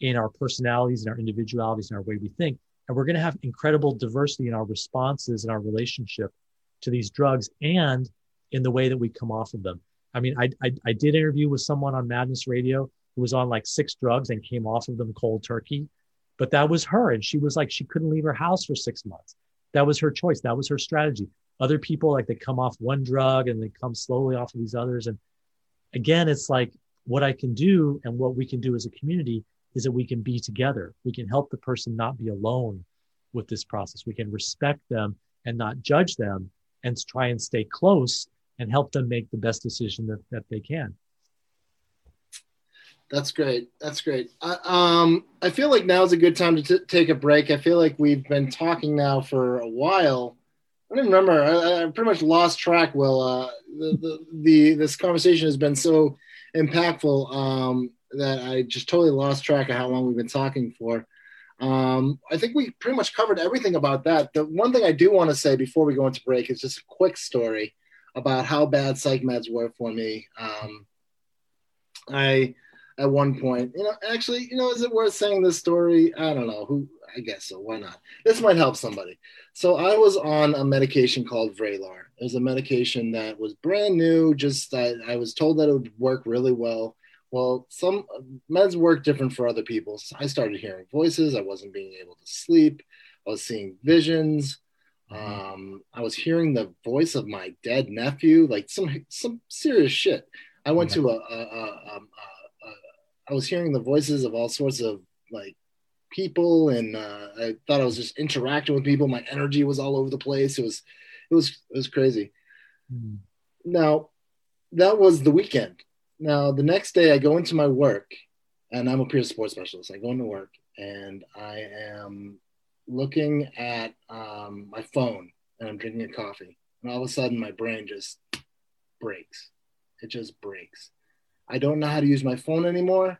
in our personalities and our individualities and our way we think. And we're going to have incredible diversity in our responses and our relationship to these drugs and in the way that we come off of them. I mean, I, I, I did interview with someone on Madness Radio who was on like six drugs and came off of them cold turkey, but that was her. And she was like, she couldn't leave her house for six months. That was her choice. That was her strategy. Other people, like they come off one drug and they come slowly off of these others. And again, it's like what I can do and what we can do as a community is that we can be together. We can help the person not be alone with this process. We can respect them and not judge them and try and stay close and help them make the best decision that, that they can. That's great. That's great. I, um, I feel like now is a good time to t- take a break. I feel like we've been talking now for a while. I don't remember. I, I pretty much lost track. Well, uh, the, the, the this conversation has been so impactful um, that I just totally lost track of how long we've been talking for. Um, I think we pretty much covered everything about that. The one thing I do want to say before we go into break is just a quick story about how bad psych meds were for me. Um, I, at one point, you know, actually, you know, is it worth saying this story? I don't know. Who? I guess so. Why not? This might help somebody. So I was on a medication called Vraylar. It was a medication that was brand new. Just I, I was told that it would work really well well, some meds work different for other people. So I started hearing voices. I wasn't being able to sleep. I was seeing visions. Mm-hmm. Um, I was hearing the voice of my dead nephew, like some some serious shit. I went to a, a, a, um, a, a I was hearing the voices of all sorts of like people, and uh, I thought I was just interacting with people. My energy was all over the place. It was it was it was crazy. Mm. Now that was the weekend now, the next day, I go into my work, and I'm a peer support specialist. I go into work, and I am looking at um, my phone, and I'm drinking a coffee, and all of a sudden, my brain just breaks. It just breaks. I don't know how to use my phone anymore.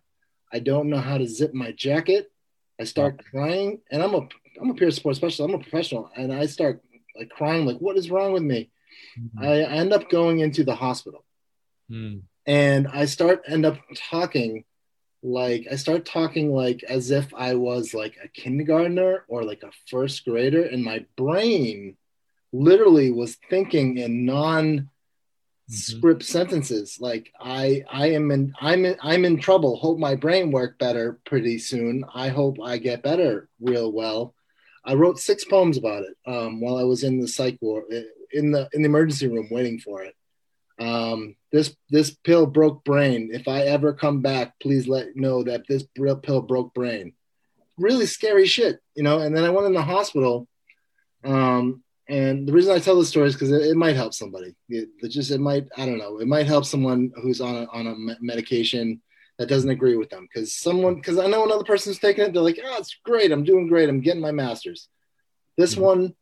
I don't know how to zip my jacket. I start crying, and I'm a I'm a peer support specialist. I'm a professional, and I start like crying, like, "What is wrong with me?" Mm-hmm. I end up going into the hospital. Mm and I start end up talking like I start talking like as if I was like a kindergartner or like a first grader, and my brain literally was thinking in non script mm-hmm. sentences like I I am in I'm in I'm in trouble. Hope my brain work better pretty soon. I hope I get better real well. I wrote six poems about it um, while I was in the psych ward in the in the emergency room waiting for it. Um, this this pill broke brain. If I ever come back, please let know that this pill broke brain. Really scary shit, you know. And then I went in the hospital. Um, and the reason I tell this story is because it, it, might help somebody. It, it, just it might I don't know. It might help someone who's on a, on a medication that doesn't agree with them. Because someone because I know another person's taking it. They're like, oh, it's great. I'm doing great. I'm getting my master's. This mm-hmm. one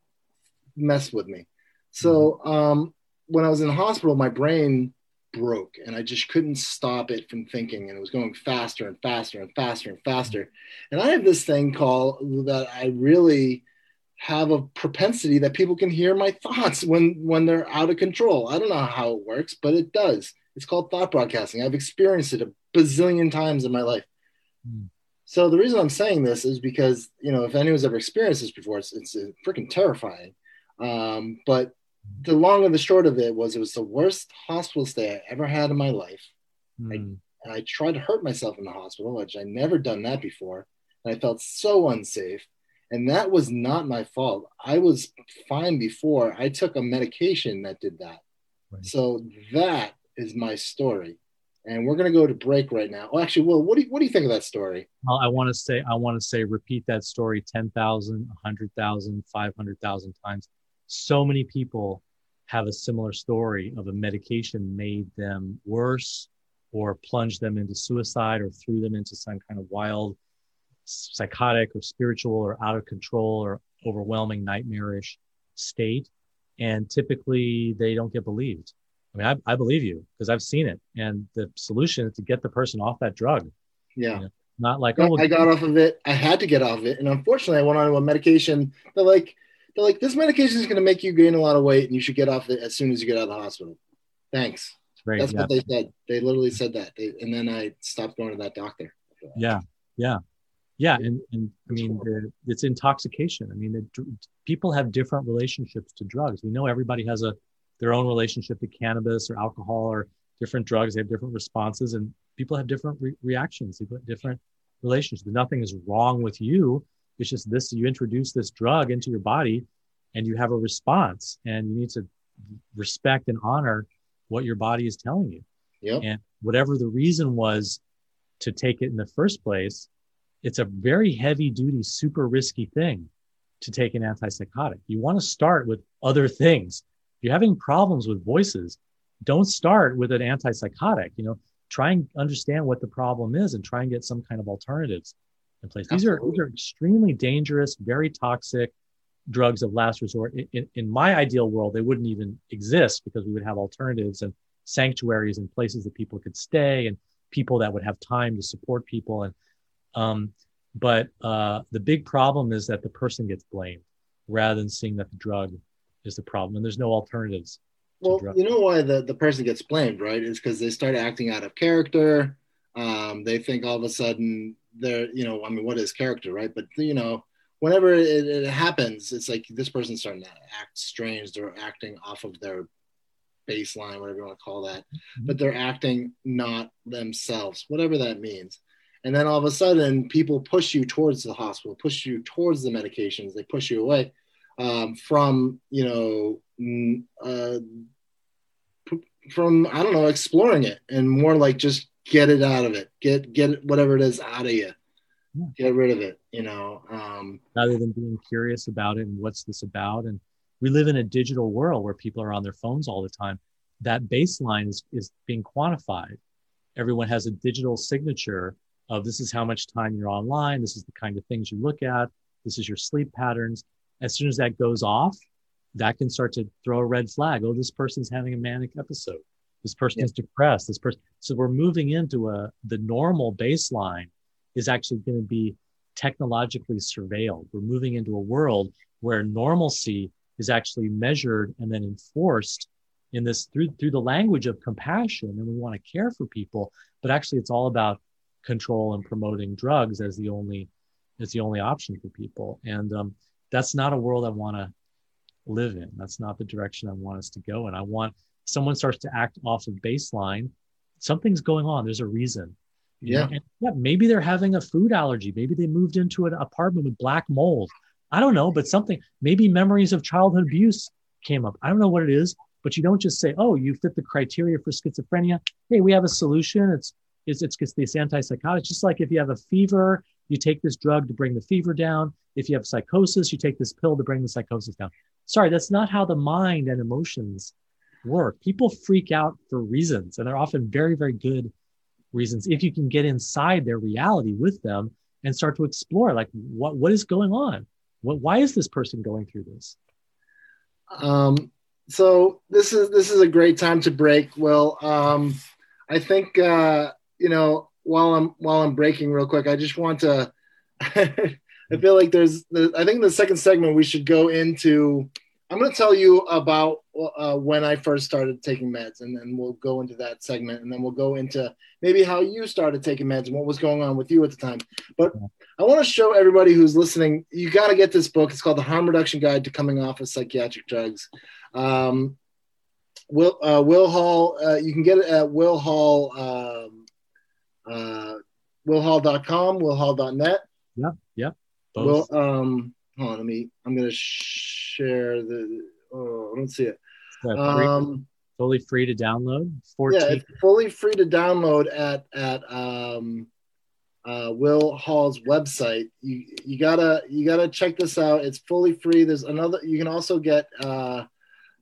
messed with me. So mm-hmm. um, when I was in the hospital, my brain broke and I just couldn't stop it from thinking. And it was going faster and faster and faster and faster. And I have this thing called that I really have a propensity that people can hear my thoughts when when they're out of control. I don't know how it works, but it does. It's called thought broadcasting. I've experienced it a bazillion times in my life. Mm. So the reason I'm saying this is because you know if anyone's ever experienced this before, it's it's freaking terrifying. Um, but the long and the short of it was it was the worst hospital stay I ever had in my life. Mm. I, I tried to hurt myself in the hospital, which I never done that before, and I felt so unsafe. And that was not my fault. I was fine before. I took a medication that did that. Right. So that is my story. And we're going to go to break right now. Oh, actually, Will, what do you, what do you think of that story? Well, I want to say, I want to say, repeat that story 10,000, 100,000, 500,000 times. So many people have a similar story of a medication made them worse or plunged them into suicide or threw them into some kind of wild psychotic or spiritual or out of control or overwhelming nightmarish state. And typically they don't get believed. I mean, I, I believe you because I've seen it. And the solution is to get the person off that drug. Yeah. You know, not like, oh, I got off of it. I had to get off of it. And unfortunately, I went on to a medication. They're like, they're like, this medication is going to make you gain a lot of weight and you should get off it as soon as you get out of the hospital. Thanks. That's yeah. what they said. They literally said that. They, and then I stopped going to that doctor. Yeah. Yeah. Yeah. And, and I mean, the, it's intoxication. I mean, people have different relationships to drugs. We know everybody has a, their own relationship to cannabis or alcohol or different drugs. They have different responses and people have different re- reactions. Different relationships. Nothing is wrong with you. It's just this, you introduce this drug into your body and you have a response and you need to respect and honor what your body is telling you. Yep. And whatever the reason was to take it in the first place, it's a very heavy duty, super risky thing to take an antipsychotic. You want to start with other things. If you're having problems with voices, don't start with an antipsychotic. You know, try and understand what the problem is and try and get some kind of alternatives in place. These are these are extremely dangerous, very toxic drugs of last resort. In, in, in, my ideal world, they wouldn't even exist because we would have alternatives and sanctuaries and places that people could stay and people that would have time to support people. And um, but uh, the big problem is that the person gets blamed rather than seeing that the drug is the problem, and there's no alternatives. Well, you know why the, the person gets blamed, right? Is because they start acting out of character. Um, they think all of a sudden they're, you know, I mean, what is character, right? But you know, whenever it, it, happens, it's like this person's starting to act strange. They're acting off of their baseline, whatever you want to call that, mm-hmm. but they're acting not themselves, whatever that means. And then all of a sudden, people push you towards the hospital, push you towards the medications, they push you away um, from, you know, uh, from I don't know, exploring it, and more like just get it out of it, get get whatever it is out of you get rid of it you know um, rather than being curious about it and what's this about. And we live in a digital world where people are on their phones all the time. That baseline is, is being quantified. Everyone has a digital signature of this is how much time you're online. This is the kind of things you look at. This is your sleep patterns. As soon as that goes off that can start to throw a red flag. Oh this person's having a manic episode this person yeah. is depressed this person so we're moving into a the normal baseline is actually going to be technologically surveilled. We're moving into a world where normalcy is actually measured and then enforced in this through through the language of compassion and we want to care for people but actually it's all about control and promoting drugs as the only as the only option for people and um, that's not a world i want to live in that's not the direction i want us to go and i want someone starts to act off of baseline something's going on there's a reason yeah. yeah. Maybe they're having a food allergy. Maybe they moved into an apartment with black mold. I don't know, but something, maybe memories of childhood abuse came up. I don't know what it is, but you don't just say, oh, you fit the criteria for schizophrenia. Hey, we have a solution. It's, it's, it's, it's this antipsychotic. Just like if you have a fever, you take this drug to bring the fever down. If you have psychosis, you take this pill to bring the psychosis down. Sorry, that's not how the mind and emotions work. People freak out for reasons, and they're often very, very good reasons if you can get inside their reality with them and start to explore like what what is going on? What why is this person going through this? Um so this is this is a great time to break. Well um i think uh you know while i'm while i'm breaking real quick i just want to i feel like there's i think the second segment we should go into I'm going to tell you about uh, when I first started taking meds, and then we'll go into that segment, and then we'll go into maybe how you started taking meds and what was going on with you at the time. But I want to show everybody who's listening, you got to get this book. It's called The Harm Reduction Guide to Coming Off of Psychiatric Drugs. Um, Will uh, Will Hall, uh, you can get it at Will Hall, um, uh, willhall.com, willhall.net. Yeah, yeah. Both. Will, um, hold on, let me, I'm going to share the, oh, I don't see it. Um, fully free to download. 14. Yeah, it's fully free to download at, at, um, uh, Will Hall's website. You you gotta you gotta check this out. It's fully free. There's another. You can also get uh,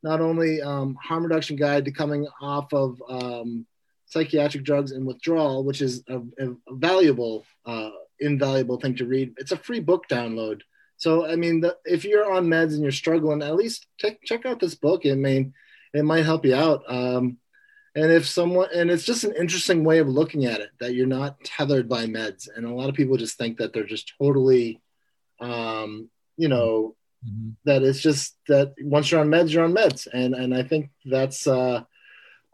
not only um, harm reduction guide to coming off of um, psychiatric drugs and withdrawal, which is a, a valuable, uh, invaluable thing to read. It's a free book download. So I mean, the, if you're on meds and you're struggling, at least check check out this book. I mean, it might help you out. Um, and if someone and it's just an interesting way of looking at it that you're not tethered by meds and a lot of people just think that they're just totally um, you know mm-hmm. that it's just that once you're on meds you're on meds and and i think that's uh,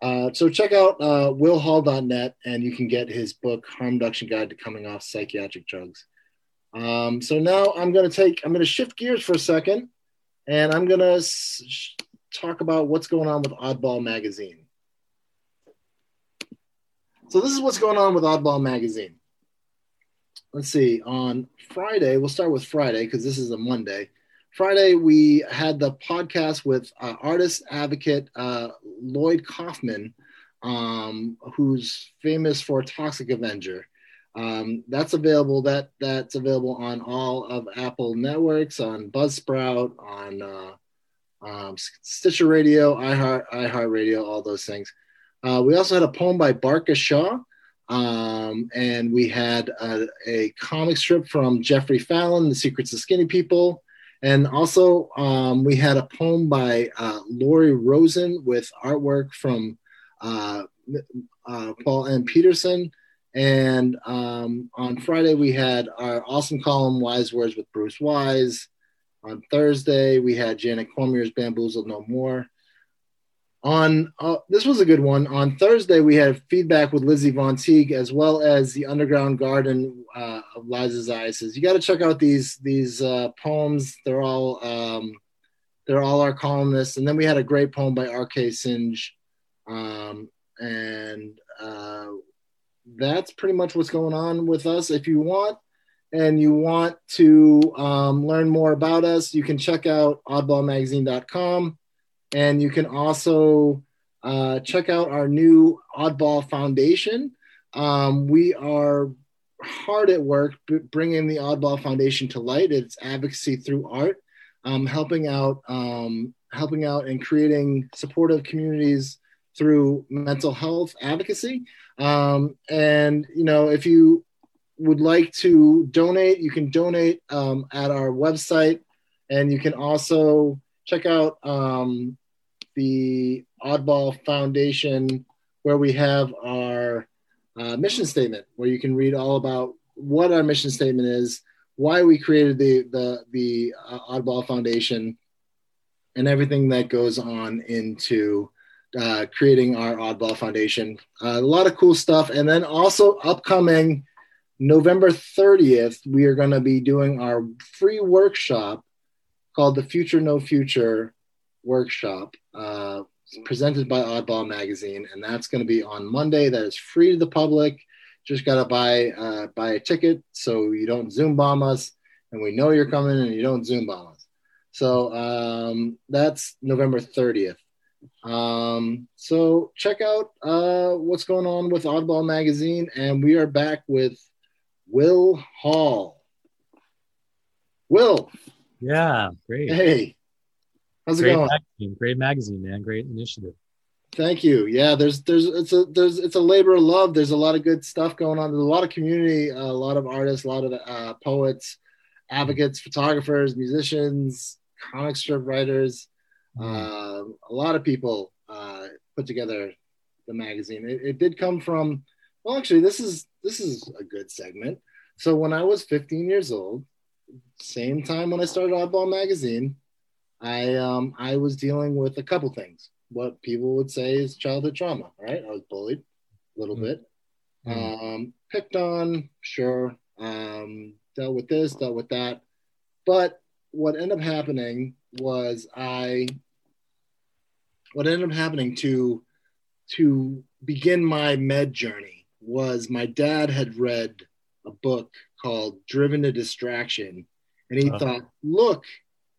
uh, so check out uh, willhall.net and you can get his book harm reduction guide to coming off psychiatric drugs um, so now i'm going to take i'm going to shift gears for a second and i'm going to talk about what's going on with oddball magazine so this is what's going on with Oddball Magazine. Let's see. On Friday, we'll start with Friday because this is a Monday. Friday, we had the podcast with uh, artist advocate uh, Lloyd Kaufman, um, who's famous for Toxic Avenger. Um, that's available. That that's available on all of Apple networks, on Buzzsprout, on uh, um, Stitcher Radio, iHeart, iHeartRadio, all those things. Uh, we also had a poem by Barkha Shaw, um, and we had a, a, comic strip from Jeffrey Fallon, The Secrets of Skinny People. And also, um, we had a poem by uh, Lori Rosen with artwork from uh, uh, Paul M. Peterson. And um, on Friday, we had our awesome column, Wise Words with Bruce Wise. On Thursday, we had Janet Cormier's Bamboozled No More on uh, this was a good one. On Thursday, we had feedback with Lizzie Von Teague as well as the Underground Garden uh, of Liza's Isis. You got to check out these these uh, poems. They're all um, they're all our columnists. And then we had a great poem by R.K. Singh, um, and uh, that's pretty much what's going on with us. If you want and you want to um, learn more about us, you can check out oddballmagazine.com and you can also uh, check out our new Oddball Foundation. Um, we are hard at work b- bringing the Oddball Foundation to light. It's advocacy through art, um, helping out, um, helping out, and creating supportive communities through mental health advocacy. Um, and you know, if you would like to donate, you can donate um, at our website, and you can also check out um, the Oddball Foundation, where we have our uh, mission statement, where you can read all about what our mission statement is, why we created the the the uh, Oddball Foundation, and everything that goes on into uh, creating our Oddball Foundation. Uh, a lot of cool stuff, and then also upcoming November 30th, we are going to be doing our free workshop called the Future No Future workshop uh, presented by Oddball Magazine, and that's going to be on Monday. That is free to the public. Just got to buy uh, buy a ticket so you don't Zoom bomb us, and we know you're coming, and you don't Zoom bomb us. So um, that's November 30th. Um, so check out uh, what's going on with Oddball Magazine, and we are back with Will Hall. Will. Yeah, great. Hey, How's it great going? Magazine, great magazine, man. Great initiative. Thank you. Yeah, there's there's it's a there's it's a labor of love. There's a lot of good stuff going on. There's a lot of community, a lot of artists, a lot of uh, poets, advocates, photographers, musicians, comic strip writers. Uh, a lot of people uh, put together the magazine. It, it did come from. Well, actually, this is this is a good segment. So when I was 15 years old, same time when I started Oddball magazine, I um, I was dealing with a couple things. What people would say is childhood trauma. Right, I was bullied a little mm-hmm. bit, um, picked on, sure, um, dealt with this, dealt with that, but what ended up happening was I. What ended up happening to to begin my med journey was my dad had read a book called Driven to Distraction. And he uh-huh. thought, look,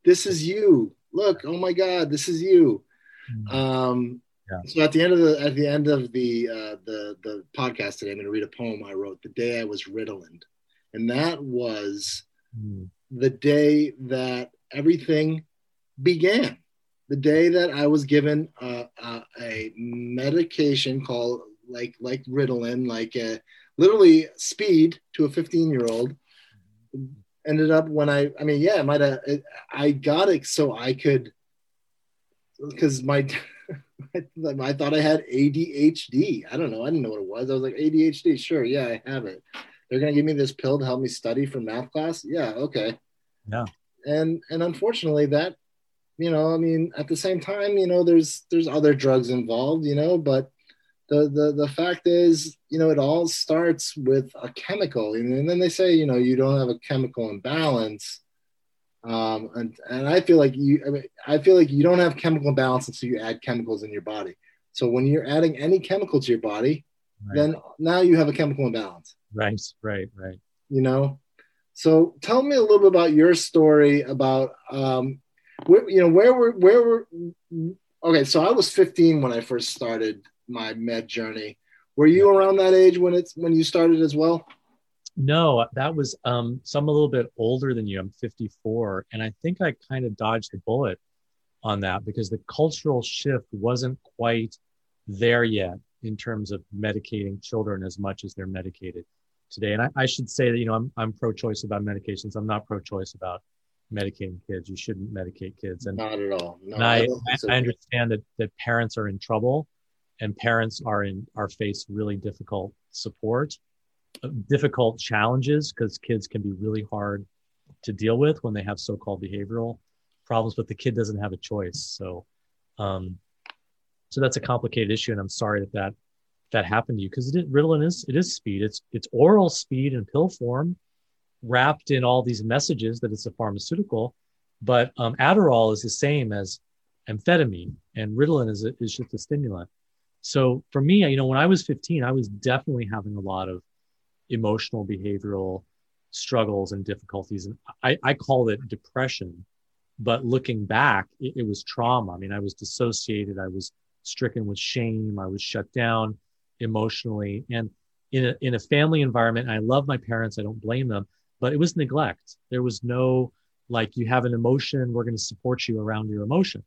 this is you. Look, oh my God, this is you. Mm-hmm. Um, yeah. So at the end of the at the end of the uh, the the podcast today, I'm going to read a poem I wrote the day I was Ritalin, and that was mm. the day that everything began. The day that I was given a, a, a medication called like like Ritalin, like a, literally speed to a 15 year old ended up when I, I mean, yeah, I might have, I got it so I could, because my, I thought I had ADHD. I don't know. I didn't know what it was. I was like, ADHD. Sure. Yeah, I have it. They're going to give me this pill to help me study for math class. Yeah. Okay. Yeah. And, and unfortunately that, you know, I mean, at the same time, you know, there's, there's other drugs involved, you know, but the, the the fact is, you know, it all starts with a chemical, and then they say, you know, you don't have a chemical imbalance. Um, and, and I feel like you, I, mean, I feel like you don't have chemical imbalance until you add chemicals in your body. So when you're adding any chemical to your body, right. then now you have a chemical imbalance. Right, right, right. You know, so tell me a little bit about your story about, um, where, you know, where were, where were, okay. So I was 15 when I first started my med journey. Were you around that age when it's when you started as well? No, that was um so I'm a little bit older than you. I'm 54 and I think I kind of dodged the bullet on that because the cultural shift wasn't quite there yet in terms of medicating children as much as they're medicated today. And I, I should say that, you know, I'm, I'm pro-choice about medications. I'm not pro-choice about medicating kids. You shouldn't medicate kids. And not at all. No, and I, I, so. I understand that, that parents are in trouble and parents are in are faced really difficult support uh, difficult challenges because kids can be really hard to deal with when they have so-called behavioral problems but the kid doesn't have a choice so um so that's a complicated issue and i'm sorry that that that happened to you because it ritalin is it is speed it's it's oral speed in pill form wrapped in all these messages that it's a pharmaceutical but um, adderall is the same as amphetamine and ritalin is, a, is just a stimulant so for me, you know, when I was 15, I was definitely having a lot of emotional, behavioral struggles and difficulties. And I, I call it depression. But looking back, it, it was trauma. I mean, I was dissociated. I was stricken with shame. I was shut down emotionally. And in a, in a family environment, I love my parents. I don't blame them, but it was neglect. There was no, like, you have an emotion, we're going to support you around your emotion.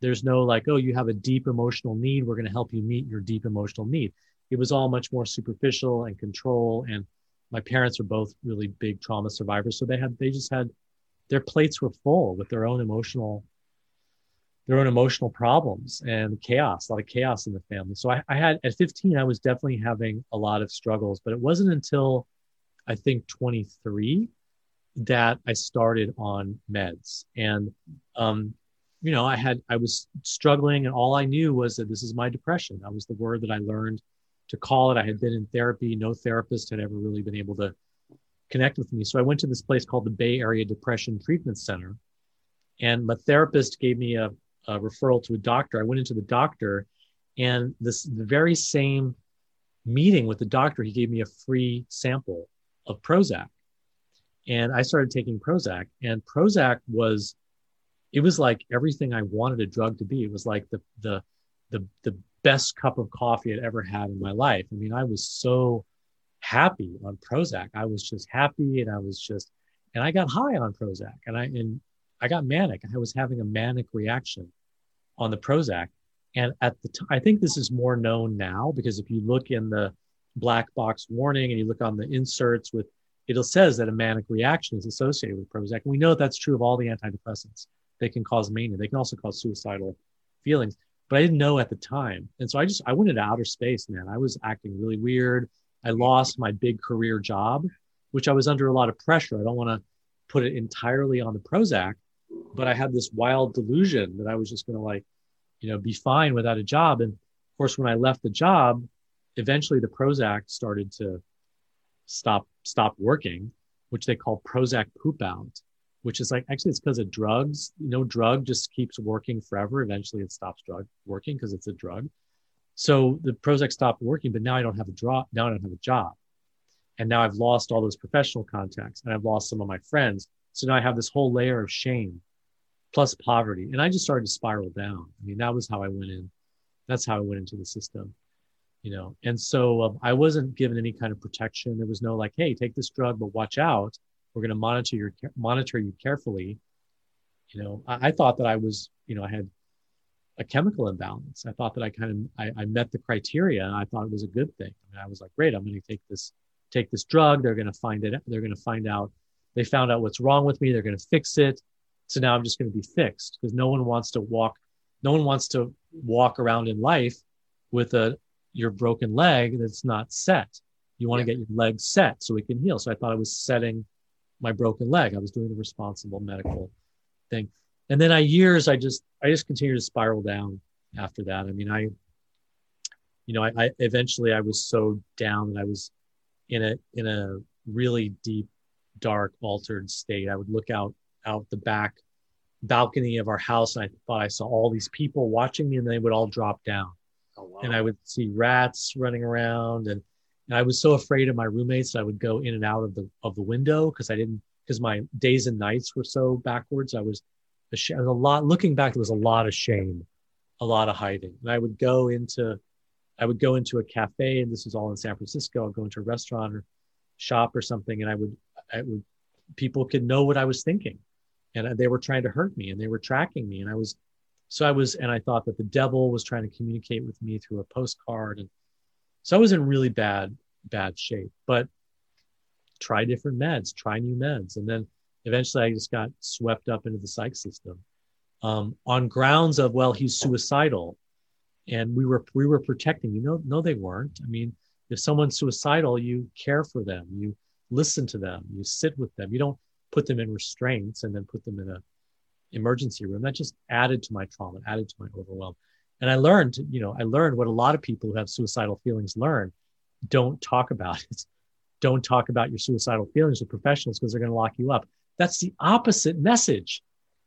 There's no like, oh, you have a deep emotional need. We're going to help you meet your deep emotional need. It was all much more superficial and control. And my parents were both really big trauma survivors. So they had, they just had, their plates were full with their own emotional, their own emotional problems and chaos, a lot of chaos in the family. So I, I had, at 15, I was definitely having a lot of struggles, but it wasn't until I think 23 that I started on meds. And um, you know, I had, I was struggling and all I knew was that this is my depression. That was the word that I learned to call it. I had been in therapy. No therapist had ever really been able to connect with me. So I went to this place called the Bay Area Depression Treatment Center. And my therapist gave me a, a referral to a doctor. I went into the doctor and this, the very same meeting with the doctor, he gave me a free sample of Prozac. And I started taking Prozac and Prozac was it was like everything I wanted a drug to be. It was like the the the the best cup of coffee I'd ever had in my life. I mean, I was so happy on Prozac. I was just happy and I was just and I got high on Prozac and I and I got manic. I was having a manic reaction on the Prozac. And at the time, I think this is more known now because if you look in the black box warning and you look on the inserts with it says that a manic reaction is associated with Prozac. And we know that's true of all the antidepressants they can cause mania. They can also cause suicidal feelings. But I didn't know at the time. And so I just I went into outer space, man. I was acting really weird. I lost my big career job, which I was under a lot of pressure. I don't want to put it entirely on the Prozac, but I had this wild delusion that I was just going to like, you know, be fine without a job. And of course, when I left the job, eventually the Prozac started to stop stop working, which they call Prozac poop out, which is like actually it's because of drugs. No drug just keeps working forever. Eventually, it stops drug working because it's a drug. So the Prozac stopped working, but now I don't have a drop. Now I don't have a job, and now I've lost all those professional contacts, and I've lost some of my friends. So now I have this whole layer of shame, plus poverty, and I just started to spiral down. I mean, that was how I went in. That's how I went into the system you know? And so um, i wasn't given any kind of protection. There was no like hey take this drug but watch out. We're going to monitor your monitor you carefully. You know I, I, thought that i was you know i had a chemical imbalance. I thought that i kind of I, I met the criteria and i thought it was a good thing. I, mean, I was like great i'm going to take this take this drug. They're going to find it they're going to find out. They found out what's wrong with me. They're going to fix it. So now i'm just going to be fixed. Because no one wants to walk no one wants to walk around in life with a your broken leg that's not set. You want yeah. to get your leg set so it can heal. So I thought I was setting my broken leg. I was doing the responsible medical thing. And then I years, I just, I just continued to spiral down after that. I mean, I, you know, I, I eventually I was so down that I was in a, in a really deep, dark, altered state. I would look out, out the back balcony of our house and I thought I saw all these people watching me and they would all drop down. Oh, wow. And I would see rats running around, and, and I was so afraid of my roommates. I would go in and out of the of the window because I didn't because my days and nights were so backwards. I was, a, a lot. Looking back, there was a lot of shame, a lot of hiding. And I would go into, I would go into a cafe, and this is all in San Francisco. I'd go into a restaurant or shop or something, and I would, I would, people could know what I was thinking, and uh, they were trying to hurt me, and they were tracking me, and I was so I was, and I thought that the devil was trying to communicate with me through a postcard. And so I was in really bad, bad shape, but try different meds, try new meds. And then eventually I just got swept up into the psych system um, on grounds of, well, he's suicidal. And we were, we were protecting you. know, no, they weren't. I mean, if someone's suicidal, you care for them, you listen to them, you sit with them. You don't put them in restraints and then put them in a emergency room. That just added to my trauma, added to my overwhelm. And I learned, you know, I learned what a lot of people who have suicidal feelings learn. Don't talk about it. Don't talk about your suicidal feelings with professionals because they're going to lock you up. That's the opposite message.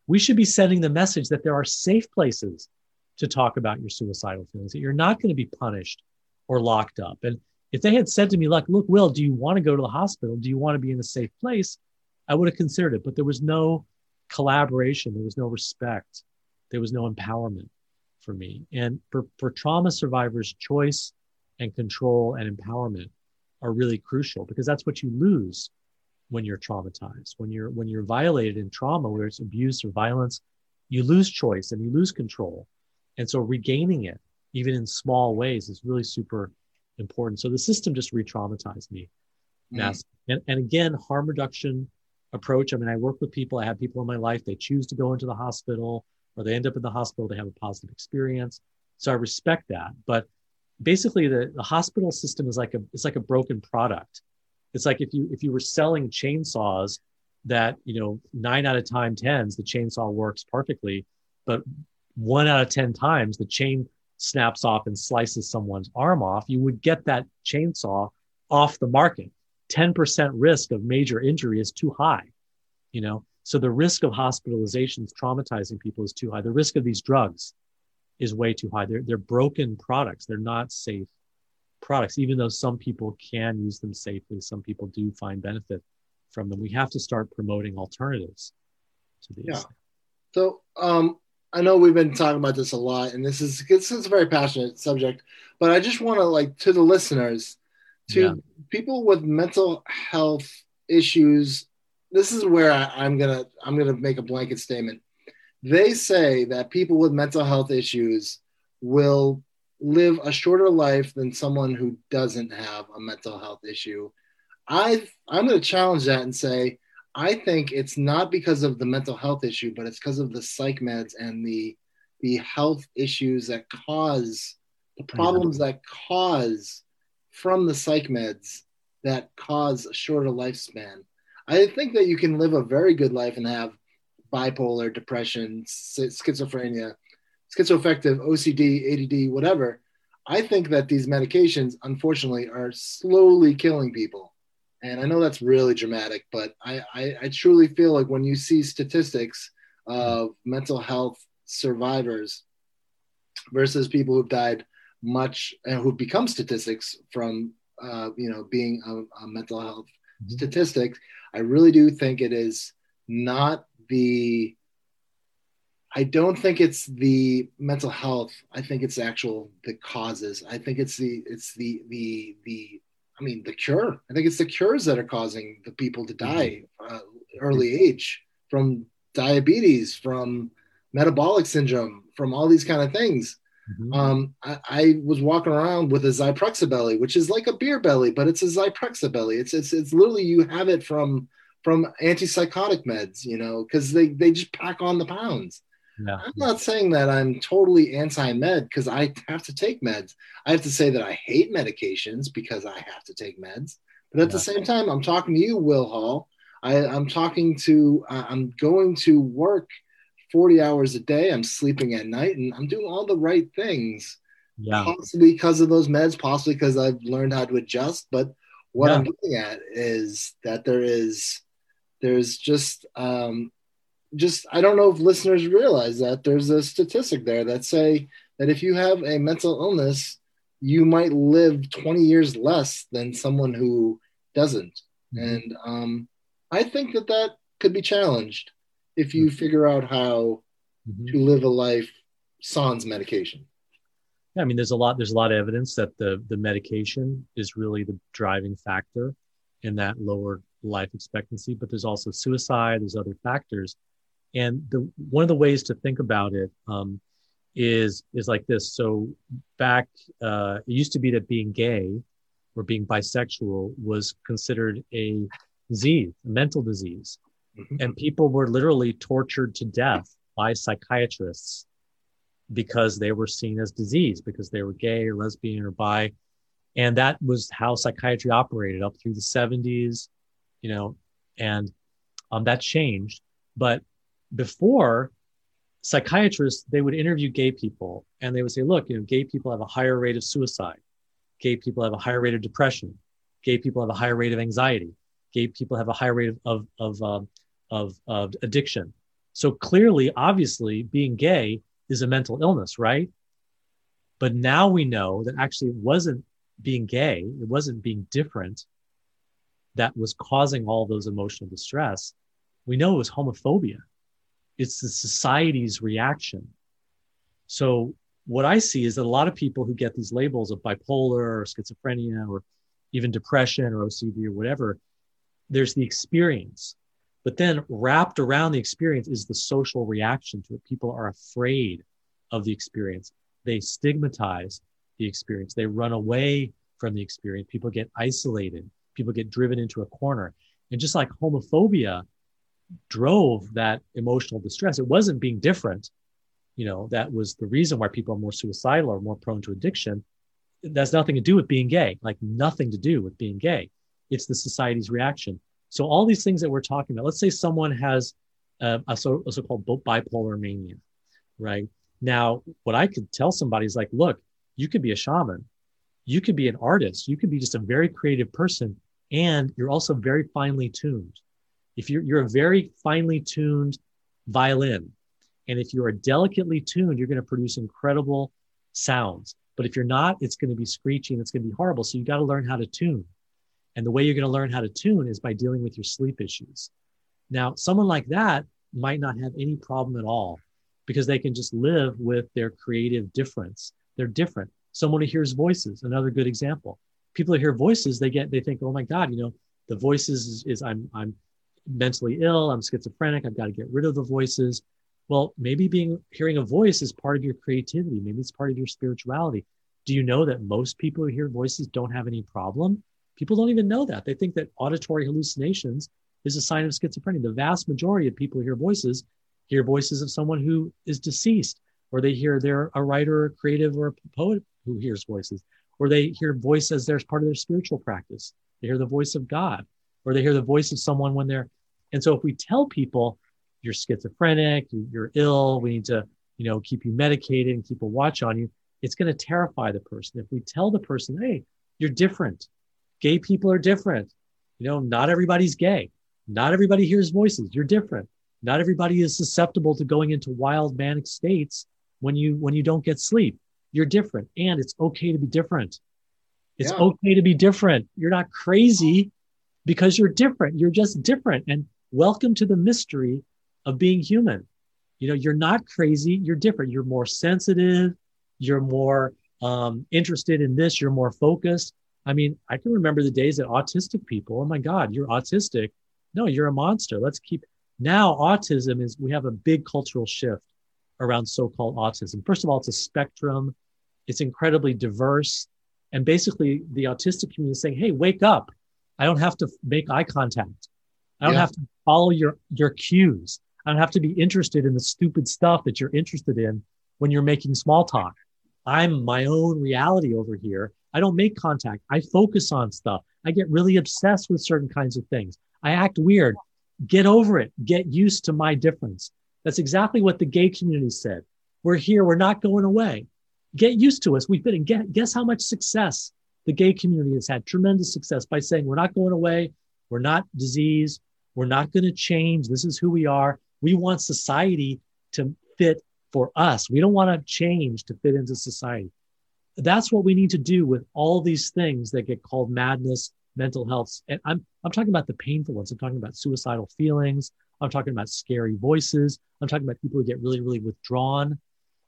We should be sending the message that there are safe places to talk about your suicidal feelings, that you're not going to be punished or locked up. And if they had said to me, like, look, Will, do you want to go to the hospital? Do you want to be in a safe place? I would have considered it, but there was no collaboration. There was no respect. There was no empowerment for me. And for, for trauma survivors, choice and control and empowerment are really crucial because that's what you lose when you're traumatized. When you're when you're violated in trauma, whether it's abuse or violence, you lose choice and you lose control. And so regaining it, even in small ways, is really super important. So the system just re-traumatized me. Mm. And, and again, harm reduction approach. I mean, I work with people, I have people in my life, they choose to go into the hospital or they end up in the hospital, they have a positive experience. So I respect that. But basically the, the hospital system is like a it's like a broken product. It's like if you if you were selling chainsaws that, you know, nine out of time tens, the chainsaw works perfectly, but one out of 10 times the chain snaps off and slices someone's arm off, you would get that chainsaw off the market 10% risk of major injury is too high, you know? So the risk of hospitalizations traumatizing people is too high. The risk of these drugs is way too high. They're, they're broken products. They're not safe products, even though some people can use them safely. Some people do find benefit from them. We have to start promoting alternatives to these. Yeah. So um, I know we've been talking about this a lot, and this is this is a very passionate subject. But I just want to like to the listeners, to yeah. people with mental health issues this is where I, am gonna i'm gonna make a blanket statement they say that people with mental health issues will live a shorter life than someone who doesn't have a mental health issue i i'm to challenge that and say i think it's not because of the mental health issue but it's because of the psych meds and the the health issues that cause the problems yeah. that cause from the psych meds that cause a shorter lifespan. I think that you can live a very good life and have bipolar, depression, schizophrenia, schizoaffective, OCD, ADD, whatever. I think that these medications, unfortunately, are slowly killing people. And I know that's really dramatic, but I, I, I truly feel like when you see statistics of mental health survivors versus people who've died much and who've become statistics from uh, you know being a, a mental health mm-hmm. statistic, I really do think it is not the I don't think it's the mental health. I think it's actual the causes. I think it's the it's the the the I mean the cure. I think it's the cures that are causing the people to die mm-hmm. uh, early age from diabetes, from metabolic syndrome, from all these kind of things. Mm-hmm. Um, I, I, was walking around with a Zyprexa belly, which is like a beer belly, but it's a Zyprexa belly. It's it's it's literally you have it from from antipsychotic meds, you know, because they they just pack on the pounds. I'm not saying that I'm totally anti-med because I have to take meds. I have to say that I hate medications because I have to take meds. But at the same time, I'm talking to you, Will Hall. I, am talking to. Uh, I'm going to work 40 hours a day. I'm sleeping at night and I'm doing all the right things. Yeah. Possibly because of those meds, possibly because I've learned how to adjust. But what yeah. I'm looking at is that there is there's just um just I don't know if listeners realize that there's a statistic there that say that if you have a mental illness, you might live 20 years less than someone who doesn't. Mm-hmm. And um, I think that that could be challenged if you figure out how mm-hmm. to live a life sans medication. Yeah, I mean, there's a lot. There's a lot of evidence that the the medication is really the driving factor in that lower life expectancy. But there's also suicide. There's other factors, and the one of the ways to think about it um, is is like this. So back, uh, it used to be that being gay or being bisexual was considered a disease, a mental disease. Mm-hmm. And people were literally tortured to death by psychiatrists because they were seen as disease, because they were gay or lesbian or bi. And that was how psychiatry operated up through the 70s, you know, and um, that changed. But before, psychiatrists, they would interview gay people and they would say, look, you know, gay people have a higher rate of suicide. Gay people have a higher rate of depression. Gay people have a higher rate of anxiety. Gay people have a higher rate of, of, of um, of, of addiction. So clearly, obviously, being gay is a mental illness, right? But now we know that actually it wasn't being gay, it wasn't being different that was causing all those emotional distress. We know it was homophobia. It's the society's reaction. So what I see is that a lot of people who get these labels of bipolar or schizophrenia or even depression or OCD or whatever, there's the experience. But then wrapped around the experience is the social reaction to it. People are afraid of the experience. They stigmatize the experience. They run away from the experience. People get isolated. People get driven into a corner. And just like homophobia drove that emotional distress, it wasn't being different. You know, that was the reason why people are more suicidal or more prone to addiction. That's nothing to do with being gay, like nothing to do with being gay. It's the society's reaction. So all these things that we're talking about, let's say someone has a, a, so, a so-called bipolar mania, right? Now, what I could tell somebody is like, look, you could be a shaman, you could be an artist, you could be just a very creative person, and you're also very finely tuned. If you're you're a very finely tuned violin, and if you are delicately tuned, you're going to produce incredible sounds. But if you're not, it's going to be screeching, it's going to be horrible. So you got to learn how to tune. And the way you're going to learn how to tune is by dealing with your sleep issues. Now, someone like that might not have any problem at all because they can just live with their creative difference. They're different. Someone who hears voices, another good example. People who hear voices, they get, they think, oh my God, you know, the voices is, is I'm, I'm mentally ill, I'm schizophrenic, I've got to get rid of the voices. Well, maybe being hearing a voice is part of your creativity. Maybe it's part of your spirituality. Do you know that most people who hear voices don't have any problem? People don't even know that. They think that auditory hallucinations is a sign of schizophrenia. The vast majority of people who hear voices hear voices of someone who is deceased, or they hear they're a writer, a creative, or a poet who hears voices, or they hear voice as there's part of their spiritual practice. They hear the voice of God, or they hear the voice of someone when they're. And so, if we tell people you're schizophrenic, you're ill, we need to, you know, keep you medicated and keep a watch on you, it's going to terrify the person. If we tell the person, hey, you're different, gay people are different, you know, not everybody's gay, not everybody hears voices, you're different. Not everybody is susceptible to going into wild manic states when you when you don't get sleep. You're different and it's okay to be different. It's yeah. okay to be different. You're not crazy because you're different. You're just different. And welcome to the mystery of being human. You know, you're not crazy. You're different. You're more sensitive. You're more um, interested in this. You're more focused. I mean, I can remember the days that autistic people, oh my God, you're autistic. No, you're a monster. Let's keep. Now, autism is, we have a big cultural shift around so called autism. First of all, it's a spectrum, it's incredibly diverse. And basically, the autistic community is saying, hey, wake up. I don't have to make eye contact. I don't yeah. have to follow your, your cues. I don't have to be interested in the stupid stuff that you're interested in when you're making small talk. I'm my own reality over here. I don't make contact. I focus on stuff. I get really obsessed with certain kinds of things. I act weird. Get over it. Get used to my difference. That's exactly what the gay community said. We're here. We're not going away. Get used to us. We've been, and guess how much success the gay community has had tremendous success by saying, we're not going away. We're not disease. We're not going to change. This is who we are. We want society to fit for us. We don't want to change to fit into society. That's what we need to do with all these things that get called madness, mental health. And I'm, I'm talking about the painful ones. I'm talking about suicidal feelings. I'm talking about scary voices. I'm talking about people who get really, really withdrawn.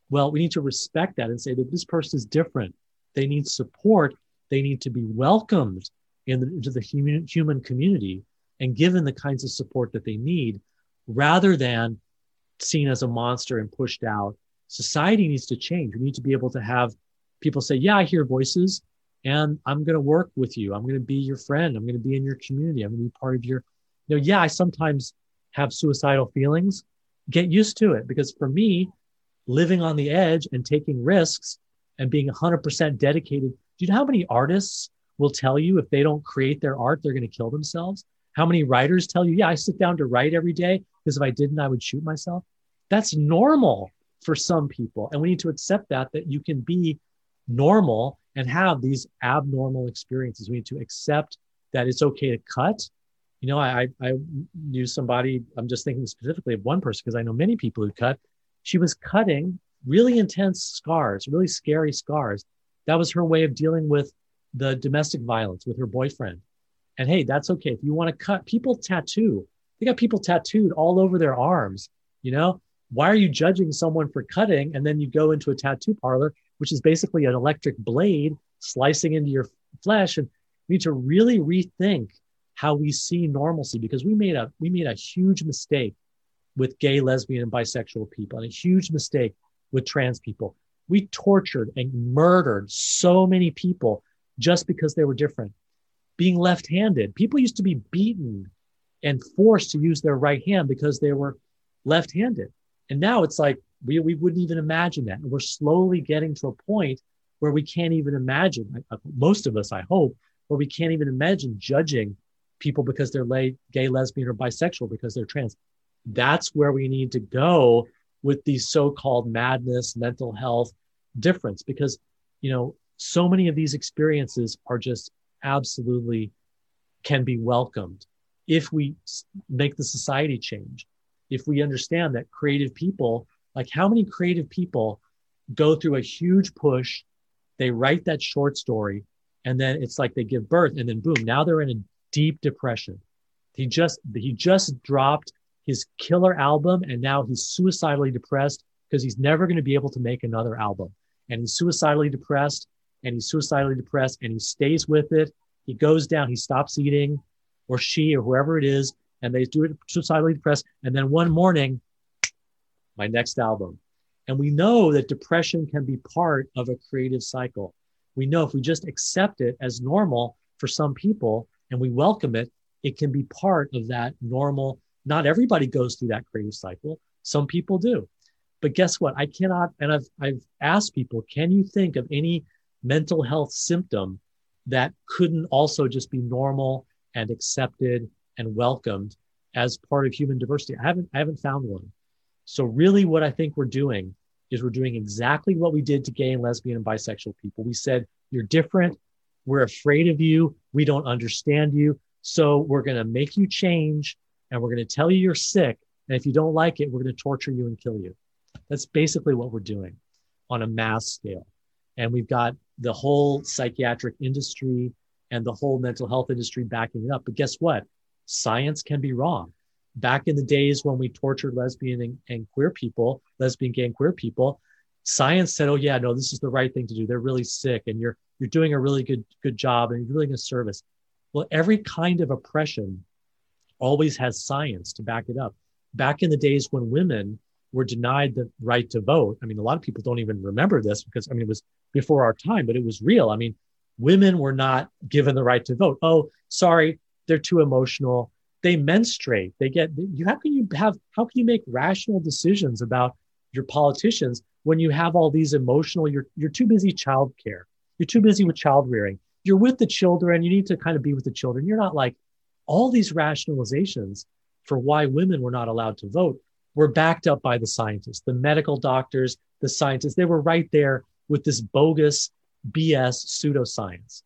Well, we need to respect that and say that this person is different. They need support. They need to be welcomed in the, into the human, human community and given the kinds of support that they need rather than seen as a monster and pushed out. Society needs to change. We need to be able to have people say, Yeah, I hear voices and I'm going to work with you. I'm going to be your friend. I'm going to be in your community. I'm going to be part of your, you know, yeah, I sometimes have suicidal feelings, get used to it. Because for me, living on the edge and taking risks and being 100% dedicated, do you know how many artists will tell you if they don't create their art, they're going to kill themselves? How many writers tell you, yeah, I sit down to write every day because if I didn't, I would shoot myself? That's normal for some people. And we need to accept that, that you can be normal and have these abnormal experiences. We need to accept that it's okay to cut you know, I, I knew somebody, I'm just thinking specifically of one person because I know many people who cut. She was cutting really intense scars, really scary scars. That was her way of dealing with the domestic violence with her boyfriend. And hey, that's okay. If you want to cut, people tattoo. They got people tattooed all over their arms. You know, why are you judging someone for cutting and then you go into a tattoo parlor, which is basically an electric blade slicing into your flesh? And we need to really rethink how we see normalcy because we made a we made a huge mistake with gay, lesbian, and bisexual people, and a huge mistake with trans people. We tortured and murdered so many people just because they were different. Being left handed, people used to be beaten and forced to use their right hand because they were left handed. And now it's like we, we wouldn't even imagine that. And we're slowly getting to a point where we can't even imagine, uh, most of us, I hope, where we can't even imagine judging people because they're lay, gay, lesbian, or bisexual because they're trans. That's where we need to go with these so-called madness, mental health difference, because you know so many of these experiences are just absolutely can be welcomed if we make the society change. If we understand that creative people, like how many creative people go through a huge push, they write that short story, and then it's like they give birth, and then boom, now they're in a deep depression. He just he just dropped his killer album and now he's suicidally depressed because he's never going to be able to make another album. And he's suicidally depressed and he's suicidally depressed and he stays with it. He goes down, he stops eating or she or whoever it is and they do it suicidally depressed and then one morning my next album. And we know that depression can be part of a creative cycle. We know if we just accept it as normal for some people, and we welcome it, it can be part of that normal. Not everybody goes through that creative cycle. Some people do. But guess what? I cannot, and I've, I've asked people, can you think of any mental health symptom that couldn't also just be normal and accepted and welcomed? as part of human diversity. I haven't I haven't found one. So really what I think we're doing is we're doing exactly what we did to gay and lesbian and bisexual people. We said you're different, we're afraid of you, we don't understand you, so we're going to make you change and we're going to tell you you're sick and if you don't like it, we're going to torture you and kill you. That's basically what we're doing on a mass scale. And we've got the whole psychiatric industry and the whole mental health industry backing it up. But guess what? Science can be wrong. Back in the days when we tortured lesbian and, and queer people, lesbian, gay, and queer people, science said, "Oh yeah, no, this is the right thing to do. They're really sick, and you're you're doing a really good good job, and you're doing a service." Well, every kind of oppression always has science to back it up. Back in the days when women were denied the right to vote. I mean, a lot of people don't even remember this because, I mean, it was before our time, but it was real. I mean, women were not given the right to vote. Oh, sorry, they're too emotional. They menstruate. They get you. How can you have? How can you make rational decisions about your politicians when you have all these emotional? You're you're too busy childcare. You're too busy with child rearing. You're with the children. You need to kind of be with the children. You're not like all these rationalizations for why women were not allowed to vote were backed up by the scientists, the medical doctors, the scientists. They were right there with this bogus BS pseudoscience.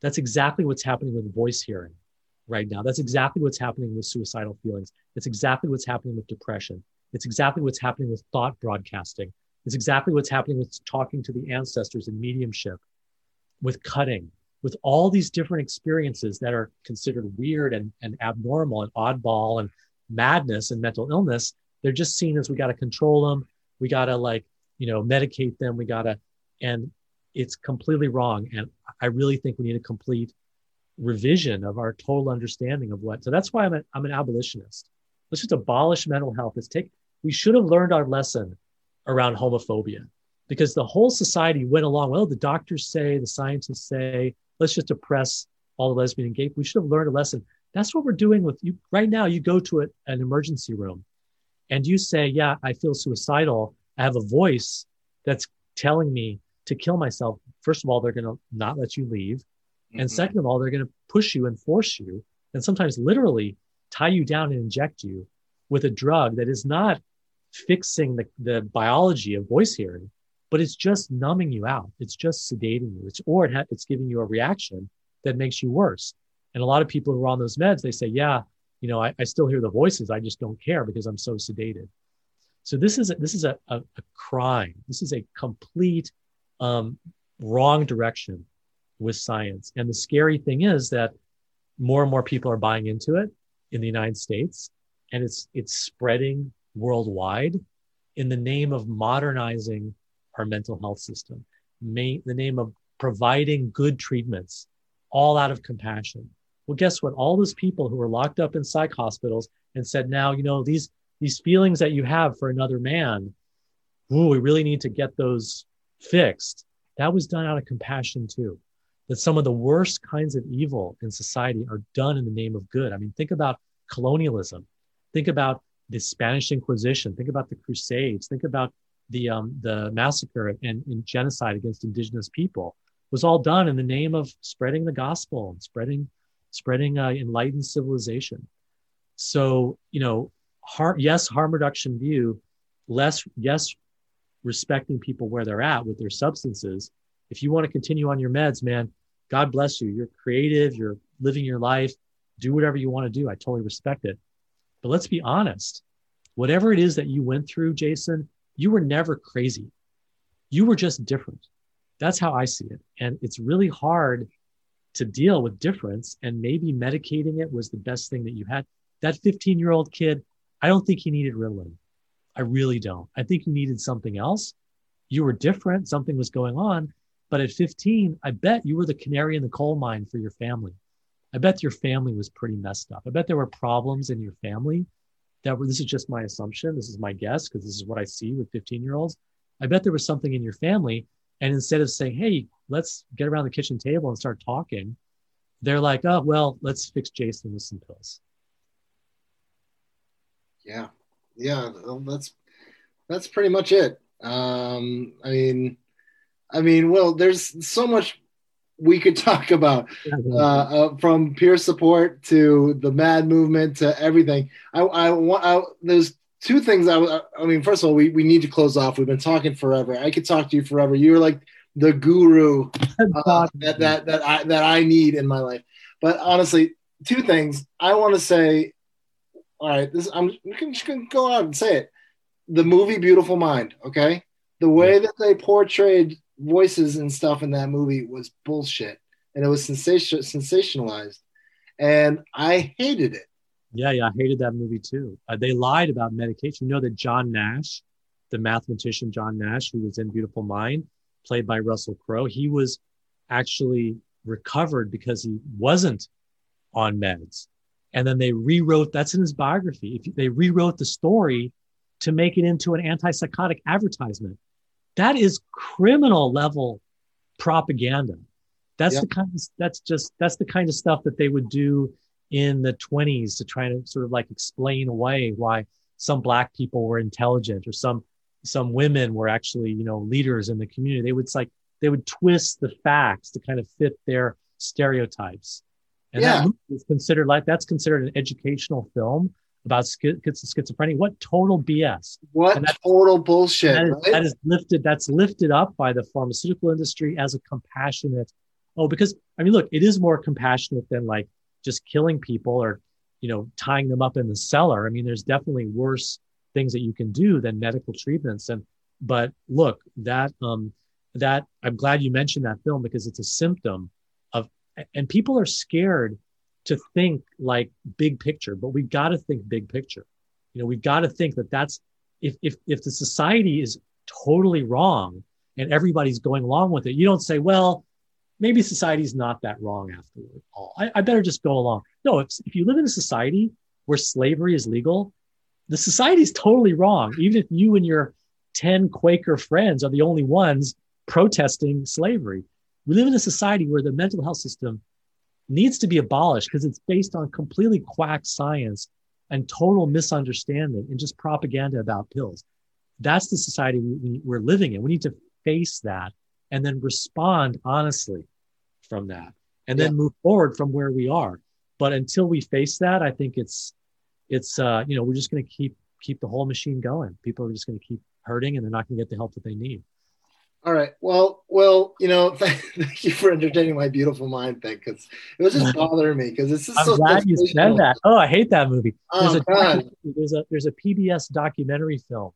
That's exactly what's happening with voice hearing right now. That's exactly what's happening with suicidal feelings. It's exactly what's happening with depression. It's exactly what's happening with thought broadcasting. It's exactly what's happening with talking to the ancestors and mediumship, with cutting, with all these different experiences that are considered weird and, and abnormal and oddball and madness and mental illness they're just seen as we got to control them. We got to like, you know, medicate them. We got to, and it's completely wrong. And I really think we need a complete revision of our total understanding of what. So that's why I'm, a, I'm an abolitionist. Let's just abolish mental health. Let's take, we should have learned our lesson around homophobia because the whole society went along. Well, the doctors say, the scientists say, let's just oppress all the lesbian and gay. We should have learned a lesson. That's what we're doing with you right now. You go to a, an emergency room and you say, Yeah, I feel suicidal, I have a voice that's telling me to kill myself, first of all, they're going to not let you leave. Mm-hmm. And second of all, they're going to push you and force you, and sometimes literally tie you down and inject you with a drug that is not fixing the, the biology of voice hearing, but it's just numbing you out. It's just sedating you. It's, or it ha- it's giving you a reaction that makes you worse. And a lot of people who are on those meds, they say, yeah, you know, I, I still hear the voices. I just don't care because I'm so sedated. So this is a, this is a, a, a crime. This is a complete um, wrong direction with science. And the scary thing is that more and more people are buying into it in the United States, and it's it's spreading worldwide in the name of modernizing our mental health system, may, the name of providing good treatments, all out of compassion. Well, guess what? All those people who were locked up in psych hospitals and said, now, you know, these these feelings that you have for another man, ooh, we really need to get those fixed. That was done out of compassion too. That some of the worst kinds of evil in society are done in the name of good. I mean, think about colonialism. Think about the Spanish Inquisition. Think about the Crusades. Think about the um, the massacre and, and genocide against indigenous people. It was all done in the name of spreading the gospel and spreading spreading uh, enlightened civilization. So, you know, yes, harm reduction view, less, yes, respecting people where they're at with their substances. If you want to continue on your meds, man, God bless you. You're creative, you're living your life, do whatever you want to do. I totally respect it. But let's be honest whatever it is that you went through, Jason, you were never crazy. You were just different. That's how I see it. And it's really hard to deal with difference and maybe medicating it was the best thing that you had that 15 year old kid i don't think he needed ritalin i really don't i think he needed something else you were different something was going on but at 15 i bet you were the canary in the coal mine for your family i bet your family was pretty messed up i bet there were problems in your family that were this is just my assumption this is my guess because this is what i see with 15 year olds i bet there was something in your family and instead of saying, hey, let's get around the kitchen table and start talking, they're like, oh, well, let's fix Jason with some pills. Yeah. Yeah. That's, that's pretty much it. Um, I mean, I mean, well, there's so much we could talk about uh, uh, from peer support to the mad movement to everything. I, I want I, there's two things I, I mean first of all we, we need to close off. We've been talking forever. I could talk to you forever. You're like the guru uh, that, that that I that I need in my life. But honestly two things. I want to say all right this I'm just gonna go out and say it. The movie Beautiful Mind okay? The way that they portrayed voices and stuff in that movie was bullshit and it was sensation sensationalized and I hated it yeah, yeah, I hated that movie too. Uh, they lied about medication. You know that John Nash, the mathematician John Nash, who was in Beautiful Mind, played by Russell Crowe, he was actually recovered because he wasn't on meds. And then they rewrote that's in his biography. If they rewrote the story to make it into an antipsychotic advertisement, that is criminal level propaganda. That's the kind of that's just that's the kind of stuff that they would do in the 20s to try to sort of like explain away why some black people were intelligent or some some women were actually you know leaders in the community they would like they would twist the facts to kind of fit their stereotypes and yeah. that is considered like that's considered an educational film about schizophrenia. What total bs what total bullshit that is, right? that is lifted that's lifted up by the pharmaceutical industry as a compassionate oh because i mean look it is more compassionate than like just killing people or you know tying them up in the cellar. I mean there's definitely worse things that you can do than medical treatments. And but look that um that i'm glad you mentioned that film because it's a symptom of and people are scared to think like big picture but we've got to think big picture you know we've got to think that that's if if if the society is totally wrong and everybody's going along with it you don't say well maybe society's not that wrong after all. I, I better just go along. No, if, if you live in a society where slavery is legal, the society is totally wrong. Even if you and your 10 Quaker friends are the only ones protesting slavery. We live in a society where the mental health system needs to be abolished because it's based on completely quack science and total misunderstanding and just propaganda about pills. That's the society we, we, are living in. We need to face that and then respond honestly from that and then yeah. move forward from where we are but until we face that i think it's it's uh you know we're just going to keep keep the whole machine going people are just going to keep hurting and they're not going to get the help that they need all right. Well well you know thank, you for entertaining my beautiful mind thing because it was just bothering me because it's just I'm so glad you said that. Oh i hate that movie. Oh, there's, oh, a there's a there's a pbs documentary film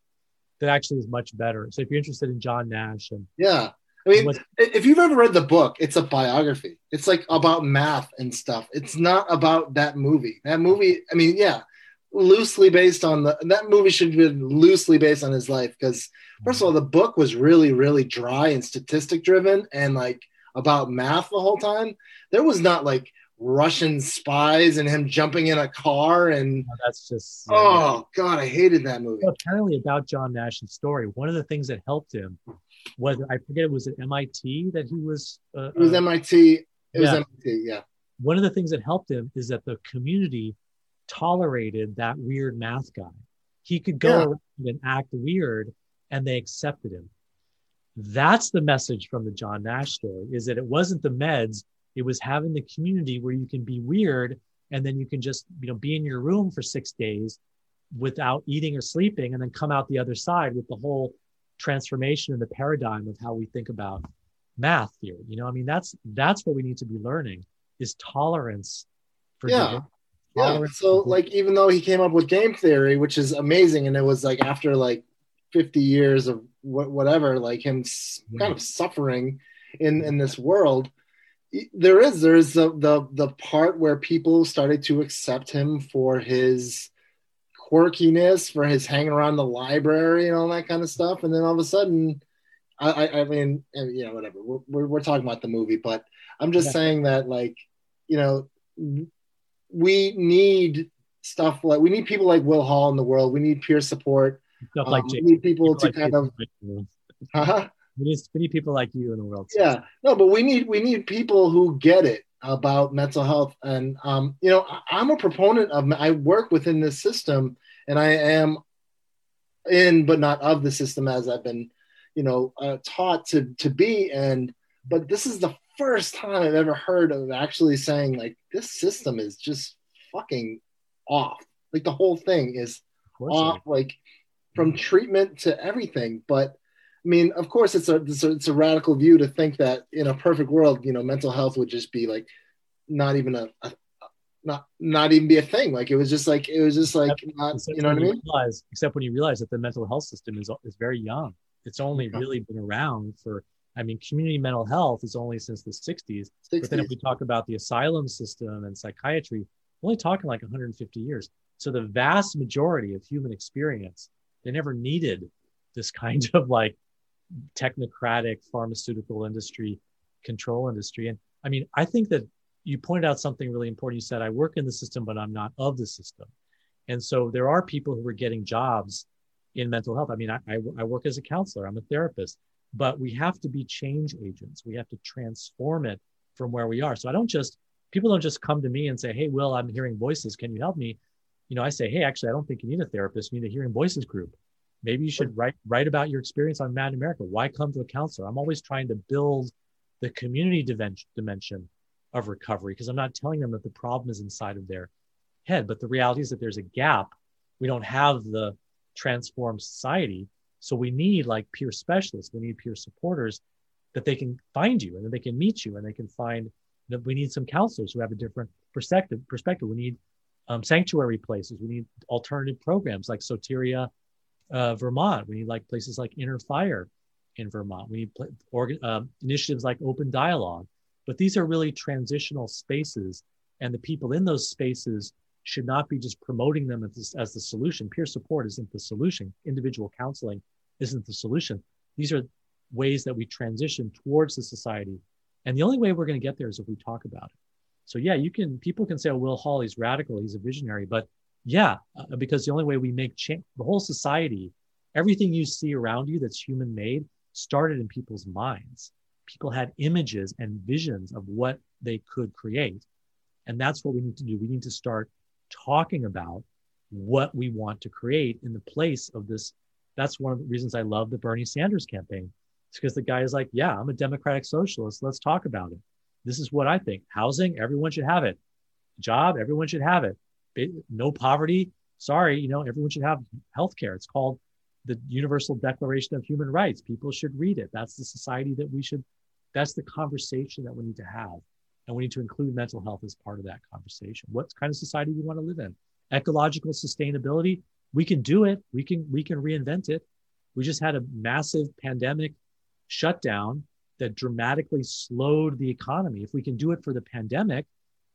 that actually is much better. So if you're interested in john nash and yeah. I mean, if you've ever read the book, it's a biography. It's like about math and stuff. It's not about that movie. That movie, I mean, yeah, loosely based on the that movie should be loosely based on his life because first of all, the book was really, really dry and statistic driven and like about math the whole time. There was not like Russian spies and him jumping in a car and oh, that's just oh god, I hated that movie. Well, apparently about John Nash's story, one of the things that helped him was I forget it was at MIT that he was. Uh, it was uh, MIT. It yeah. was MIT. Yeah. One of the things that helped him is that the community tolerated that weird math guy. He could go yeah. around and act weird, and they accepted him. That's the message from the John Nash story: is that it wasn't the meds; it was having the community where you can be weird, and then you can just you know be in your room for six days without eating or sleeping, and then come out the other side with the whole transformation in the paradigm of how we think about math here. You know, I mean, that's that's what we need to be learning is tolerance for yeah. Yeah. So like even though he came up with game theory, which is amazing, and it was like after like 50 years of wh- whatever, like him yeah. kind of suffering in in this world, there is there is the, the the part where people started to accept him for his quirkiness for his hanging around the library and all that kind of stuff. And then all of a sudden, I, I, I mean, you know, whatever. We're, we're, we're, talking about the movie, but I'm just yeah. saying that, like, you know, we need stuff like we need people like Will Hall in the world. We need peer support. Stuff um, like we need people, people to like kind of. Huh? We need, we need people like you in the world. Yeah, no, but we need we need people who get it about mental health and um, you know i'm a proponent of i work within this system and i am in but not of the system as i've been you know uh, taught to to be and but this is the first time I've ever heard of actually saying like this system is just fucking off. Like the whole thing is off, like from mm. treatment to everything. But I mean, of course, it's a, it's a it's a radical view to think that in a perfect world, you know, mental health would just be like not even a, a not not even be a thing. Like it was just like it was just like not, you know what I mean? Realize, except when you realize that the mental health system is is very young. It's only yeah. really been around for. I mean, community mental health is only since the 60s. 60s. But then if we talk about the asylum system and psychiatry, we're only talking like 150 years. So the vast majority of human experience, they never needed this kind of like technocratic pharmaceutical industry control industry. And I mean, I think that you pointed out something really important. You said, I work in the system, but I'm not of the system. And so there are people who are getting jobs in mental health. I mean, I, I, I work as a counselor, I'm a therapist, but we have to be change agents. We have to transform it from where we are. So I don't just, people don't just come to me and say, Hey, Will, I'm hearing voices. Can you help me? You know, I say, Hey, actually, I don't think you need a therapist. You need a hearing voices group. Maybe you should write, write about your experience on Mad America. Why come to a counselor? I'm always trying to build the community dimension of recovery because I'm not telling them that the problem is inside of their head. But the reality is that there's a gap. We don't have the transformed society. So we need like peer specialists, we need peer supporters that they can find you and that they can meet you and they can find that we need some counselors who have a different perspective perspective. We need um, sanctuary places. We need alternative programs like Soteria, uh, Vermont. We need like places like Inner Fire in Vermont. We need pl- organ, uh, initiatives like Open Dialogue. But these are really transitional spaces, and the people in those spaces should not be just promoting them as, as the solution. Peer support isn't the solution. Individual counseling isn't the solution. These are ways that we transition towards the society. And the only way we're going to get there is if we talk about it. So yeah, you can, people can say, oh, Will Hall, he's radical, he's a visionary, but yeah, uh, because the only way we make change, the whole society, everything you see around you that's human made started in people's minds people had images and visions of what they could create. And that's what we need to do. We need to start talking about what we want to create in the place of this. That's one of the reasons I love the Bernie Sanders campaign. It's because the guy is like, yeah, I'm a democratic socialist. Let's talk about it. This is what I think. Housing, everyone should have it. Job, everyone should have it. No poverty. Sorry, you know, everyone should have health care. It's called the Universal Declaration of Human Rights. People should read it. That's the society that we should that's the conversation that we need to have. And we need to include mental health as part of that conversation. What kind of society do we want to live in? Ecological sustainability, we can do it. We can we can reinvent it. We just had a massive pandemic shutdown that dramatically slowed the economy. If we can do it for the pandemic,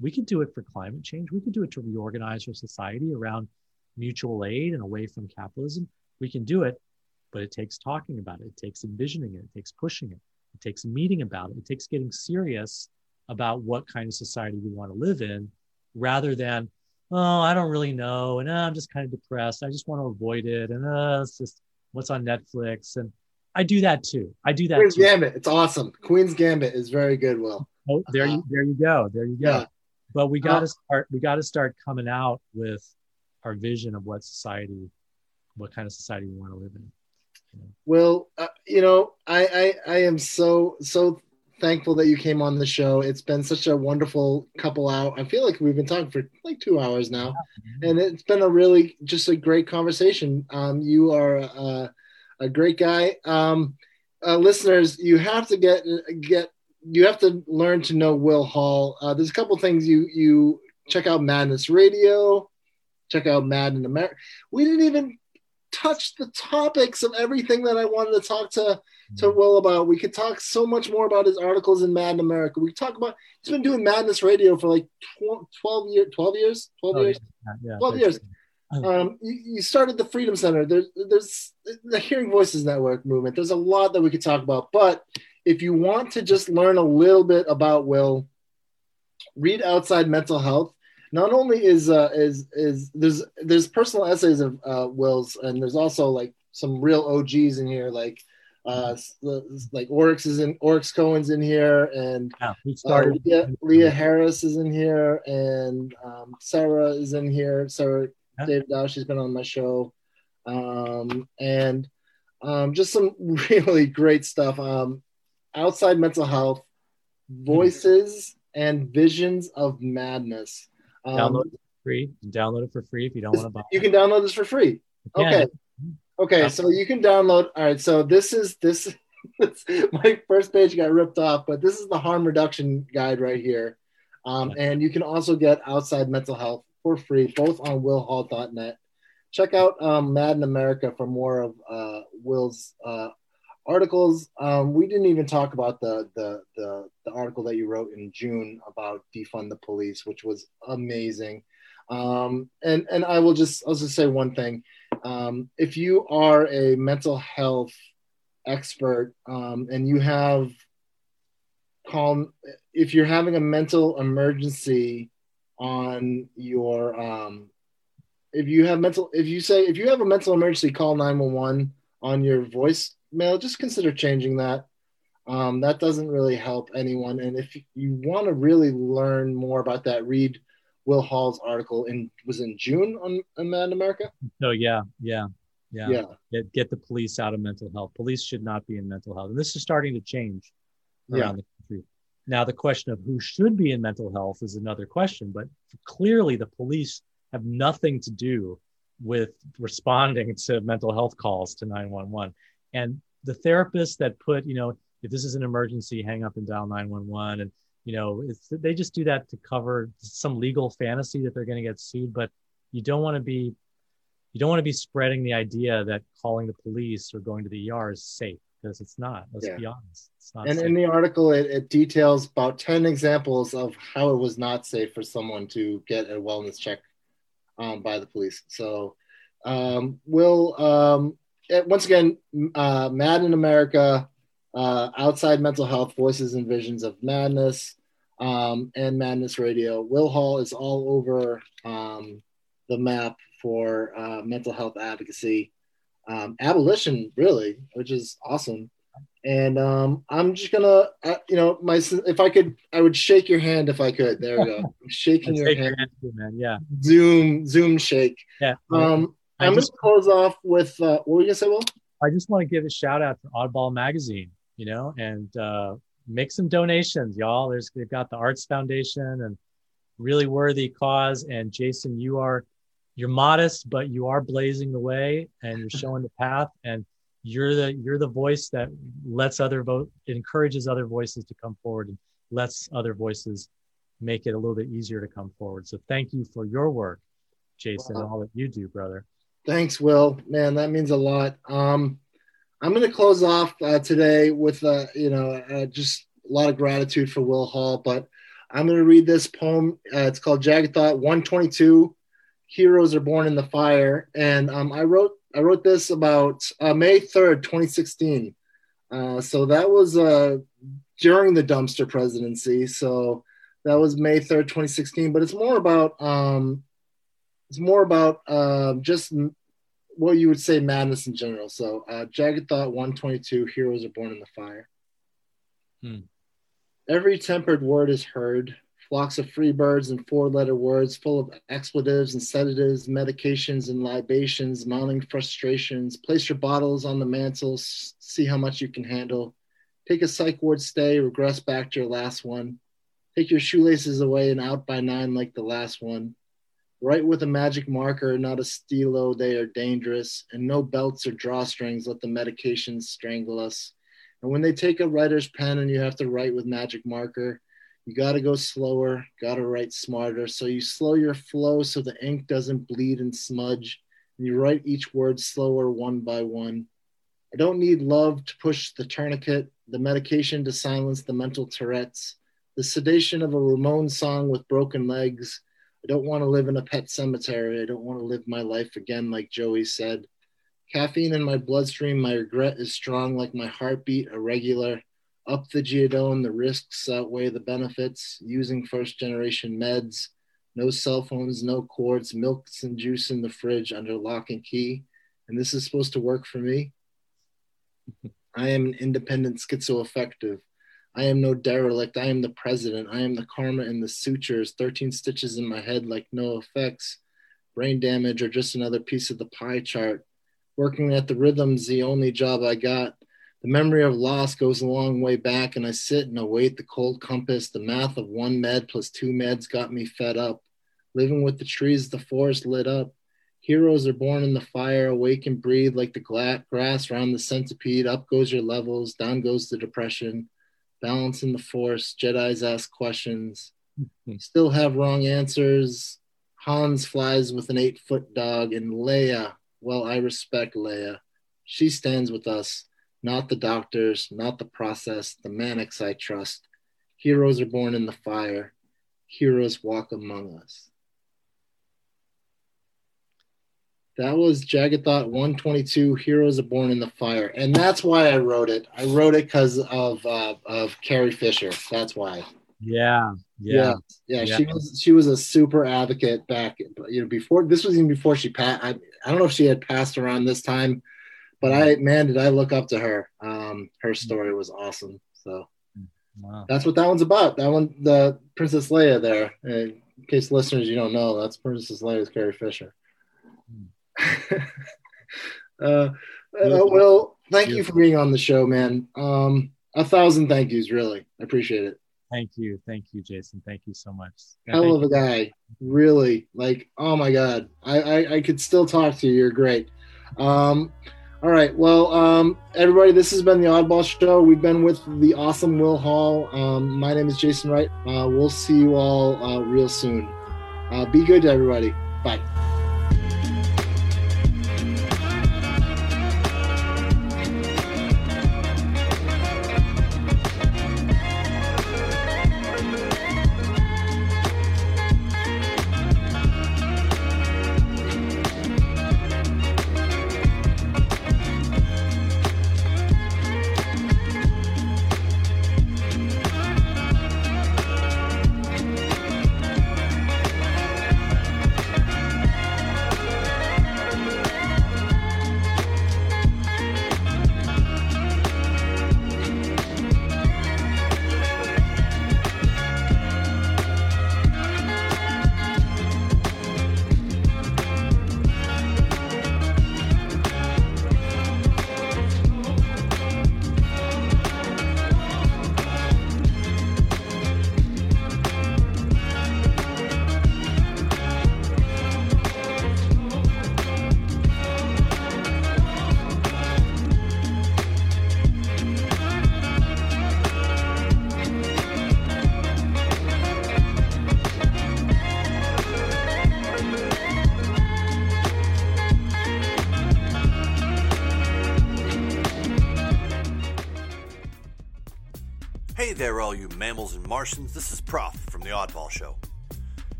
we can do it for climate change. We can do it to reorganize our society around mutual aid and away from capitalism. We can do it, but it takes talking about it. It takes envisioning it. It takes pushing it. It takes meeting about it. It takes getting serious about what kind of society we want to live in rather than, oh, I don't really know. And uh, I'm just kind of depressed. I just want to avoid it. And uh, it's just what's on Netflix. And I do that too. I do that Queen's too. Gambit. It's awesome. Queen's Gambit is very good, Will. Oh, there you there you go. There you go. Yeah. But we got to uh, start we got to start coming out with our vision of what society what kind of society we want to live in. Well, uh, you know, I, I I am so so thankful that you came on the show. It's been such a wonderful couple out. I feel like we've been talking for like two hours now, and it's been a really just a great conversation. Um, you are a, a great guy. Um, uh, listeners, you have to get get you have to learn to know Will Hall. Uh, there's a couple things you you check out Madness Radio, check out Mad in America. We didn't even touch the topics of everything that I wanted to talk to to mm-hmm. Will about. We could talk so much more about his articles in Mad in America. We talk about he's been doing Madness Radio for like 12 years, 12 years, 12 oh, years, yeah, yeah, 12 years. Um, you, you, started the Freedom Center. There's, there's the Hearing Voices Network movement. There's a lot that we could talk about. But if you want to just learn a little bit about Will, read Outside Mental Health not only is uh, is is there's there's personal essays of uh, Will's, and there's also like some real OGs in here, like uh, like Oryx is in Oryx Cohen's in here, and yeah, uh, Leah, Leah, Harris is in here, and um, Sarah is in here. Sarah yeah. Davidow, she's been on my show, um, and um, just some really great stuff. Um, outside mental health Voices and Visions of Madness. Um, download it for free. download it for free if you don't want to buy. You can download this for free. Okay. Okay, so you can download. All right, so this is this. my first page got ripped off, but this is the harm reduction guide right here. Um, and you can also get outside mental health for free, both on willhall.net. Check out um, Mad in America for more of uh, Will's uh, articles. Um, we didn't even talk about the, the, the the article that you wrote in June about defund the police, which was amazing. Um, and and I will just I'll just say one thing. Um, if you are a mental health expert um, and you have calm, if you're having a mental emergency on your um, if you have mental if you say if you have a mental emergency call 911 on your voicemail. Just consider changing that. Um, that doesn't really help anyone. And if you want to really learn more about that read will hall's article in was in june on, on mad america oh yeah yeah yeah yeah get, get the police out of mental health police should not be in mental health and this is starting to change around yeah. the country now the question of who should be in mental health is another question but clearly the police have nothing to do with responding to mental health calls to 911. And the therapists that put, you know, if this is an emergency, hang up and dial 911. And, you know, they just do that to cover some legal fantasy that they're going to get sued. But you don't want to be, you don't want to be spreading the idea that calling the police or going to the ER is safe because it's not. Let's yeah. be honest. It's not. And safe. in the article, it, it details about 10 examples of how it was not safe for someone to get a wellness check um, by the police. So um, we'll um, once again, uh, Mad in America, uh, outside mental health, voices and visions of madness, um, and Madness Radio. Will Hall is all over um, the map for uh, mental health advocacy, um, abolition, really, which is awesome. And um, I'm just gonna, uh, you know, my if I could, I would shake your hand if I could. There we go. I'm shaking your hand. your hand. too, man. Yeah. Zoom, Zoom shake. Yeah. Um, I'm just, gonna close off with uh, what were you gonna say, Will? I just want to give a shout out to Oddball Magazine, you know, and uh, make some donations, y'all. There's they've got the Arts Foundation and really worthy cause. And Jason, you are you're modest, but you are blazing the way and you're showing the path. And you're the you're the voice that lets other vote encourages other voices to come forward and lets other voices make it a little bit easier to come forward. So thank you for your work, Jason, wow. and all that you do, brother. Thanks, Will. Man, that means a lot. Um, I'm going to close off uh, today with, uh, you know, uh, just a lot of gratitude for Will Hall, but I'm going to read this poem. Uh, it's called Jagged Thought 122. Heroes are born in the fire, and um, I wrote I wrote this about uh, May 3rd, 2016. Uh, so that was during the dumpster presidency. So that was May 3rd, 2016. But it's more about um, it's more about just what you would say madness in general. So uh, Jagged Thought 122, Heroes are born in the fire. Hmm. Every tempered word is heard flocks of free birds and four letter words full of expletives and sedatives, medications and libations, mounting frustrations. Place your bottles on the mantle, see how much you can handle. Take a psych ward stay, regress back to your last one. Take your shoelaces away and out by nine like the last one. Write with a magic marker, not a stilo, they are dangerous. And no belts or drawstrings, let the medications strangle us. And when they take a writer's pen and you have to write with magic marker, you got to go slower, got to write smarter. So you slow your flow so the ink doesn't bleed and smudge. And you write each word slower one by one. I don't need love to push the tourniquet, the medication to silence the mental Tourette's, the sedation of a Ramones song with broken legs. I don't want to live in a pet cemetery. I don't want to live my life again, like Joey said. Caffeine in my bloodstream, my regret is strong like my heartbeat, irregular. Up the Geodon, the risks outweigh the benefits. Using first generation meds, no cell phones, no cords, milks and juice in the fridge under lock and key. And this is supposed to work for me. I am an independent schizoaffective. I am no derelict. I am the president. I am the karma in the sutures, 13 stitches in my head like no effects. Brain damage or just another piece of the pie chart. Working at the rhythm's the only job I got. The memory of loss goes a long way back, and I sit and await the cold compass. The math of one med plus two meds got me fed up. Living with the trees, the forest lit up. Heroes are born in the fire, awake and breathe like the gla- grass around the centipede. Up goes your levels, down goes the depression. Balance in the force, Jedi's ask questions. Mm-hmm. Still have wrong answers. Hans flies with an eight foot dog, and Leia, well, I respect Leia. She stands with us, not the doctors, not the process, the manics I trust. Heroes are born in the fire, heroes walk among us. That was Jagged Thought 122. Heroes are born in the fire, and that's why I wrote it. I wrote it because of uh, of Carrie Fisher. That's why. Yeah, yeah, yeah, yeah, She was she was a super advocate back. You know, before this was even before she passed. I, I don't know if she had passed around this time, but I man, did I look up to her. Um, her story was awesome. So wow. that's what that one's about. That one, the Princess Leia. There, in case listeners you don't know, that's Princess Leia's Carrie Fisher. uh, uh, well, thank you for being on the show, man. Um, a thousand thank yous, really. I appreciate it. Thank you, thank you, Jason. Thank you so much. Hell of a guy, really. Like, oh my god, I, I I could still talk to you. You're great. Um, all right, well, um, everybody, this has been the Oddball Show. We've been with the awesome Will Hall. Um, my name is Jason Wright. Uh, we'll see you all uh, real soon. Uh, be good to everybody. Bye.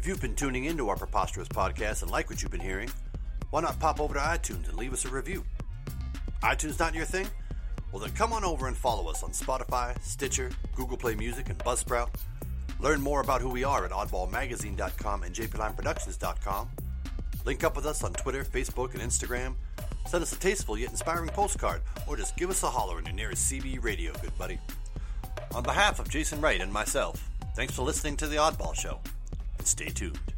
If you've been tuning into our preposterous podcast and like what you've been hearing, why not pop over to iTunes and leave us a review? iTunes not your thing? Well, then come on over and follow us on Spotify, Stitcher, Google Play Music, and Buzzsprout. Learn more about who we are at oddballmagazine.com and jplineproductions.com. Link up with us on Twitter, Facebook, and Instagram. Send us a tasteful yet inspiring postcard, or just give us a holler in your nearest CB radio, good buddy. On behalf of Jason Wright and myself, thanks for listening to The Oddball Show, stay tuned.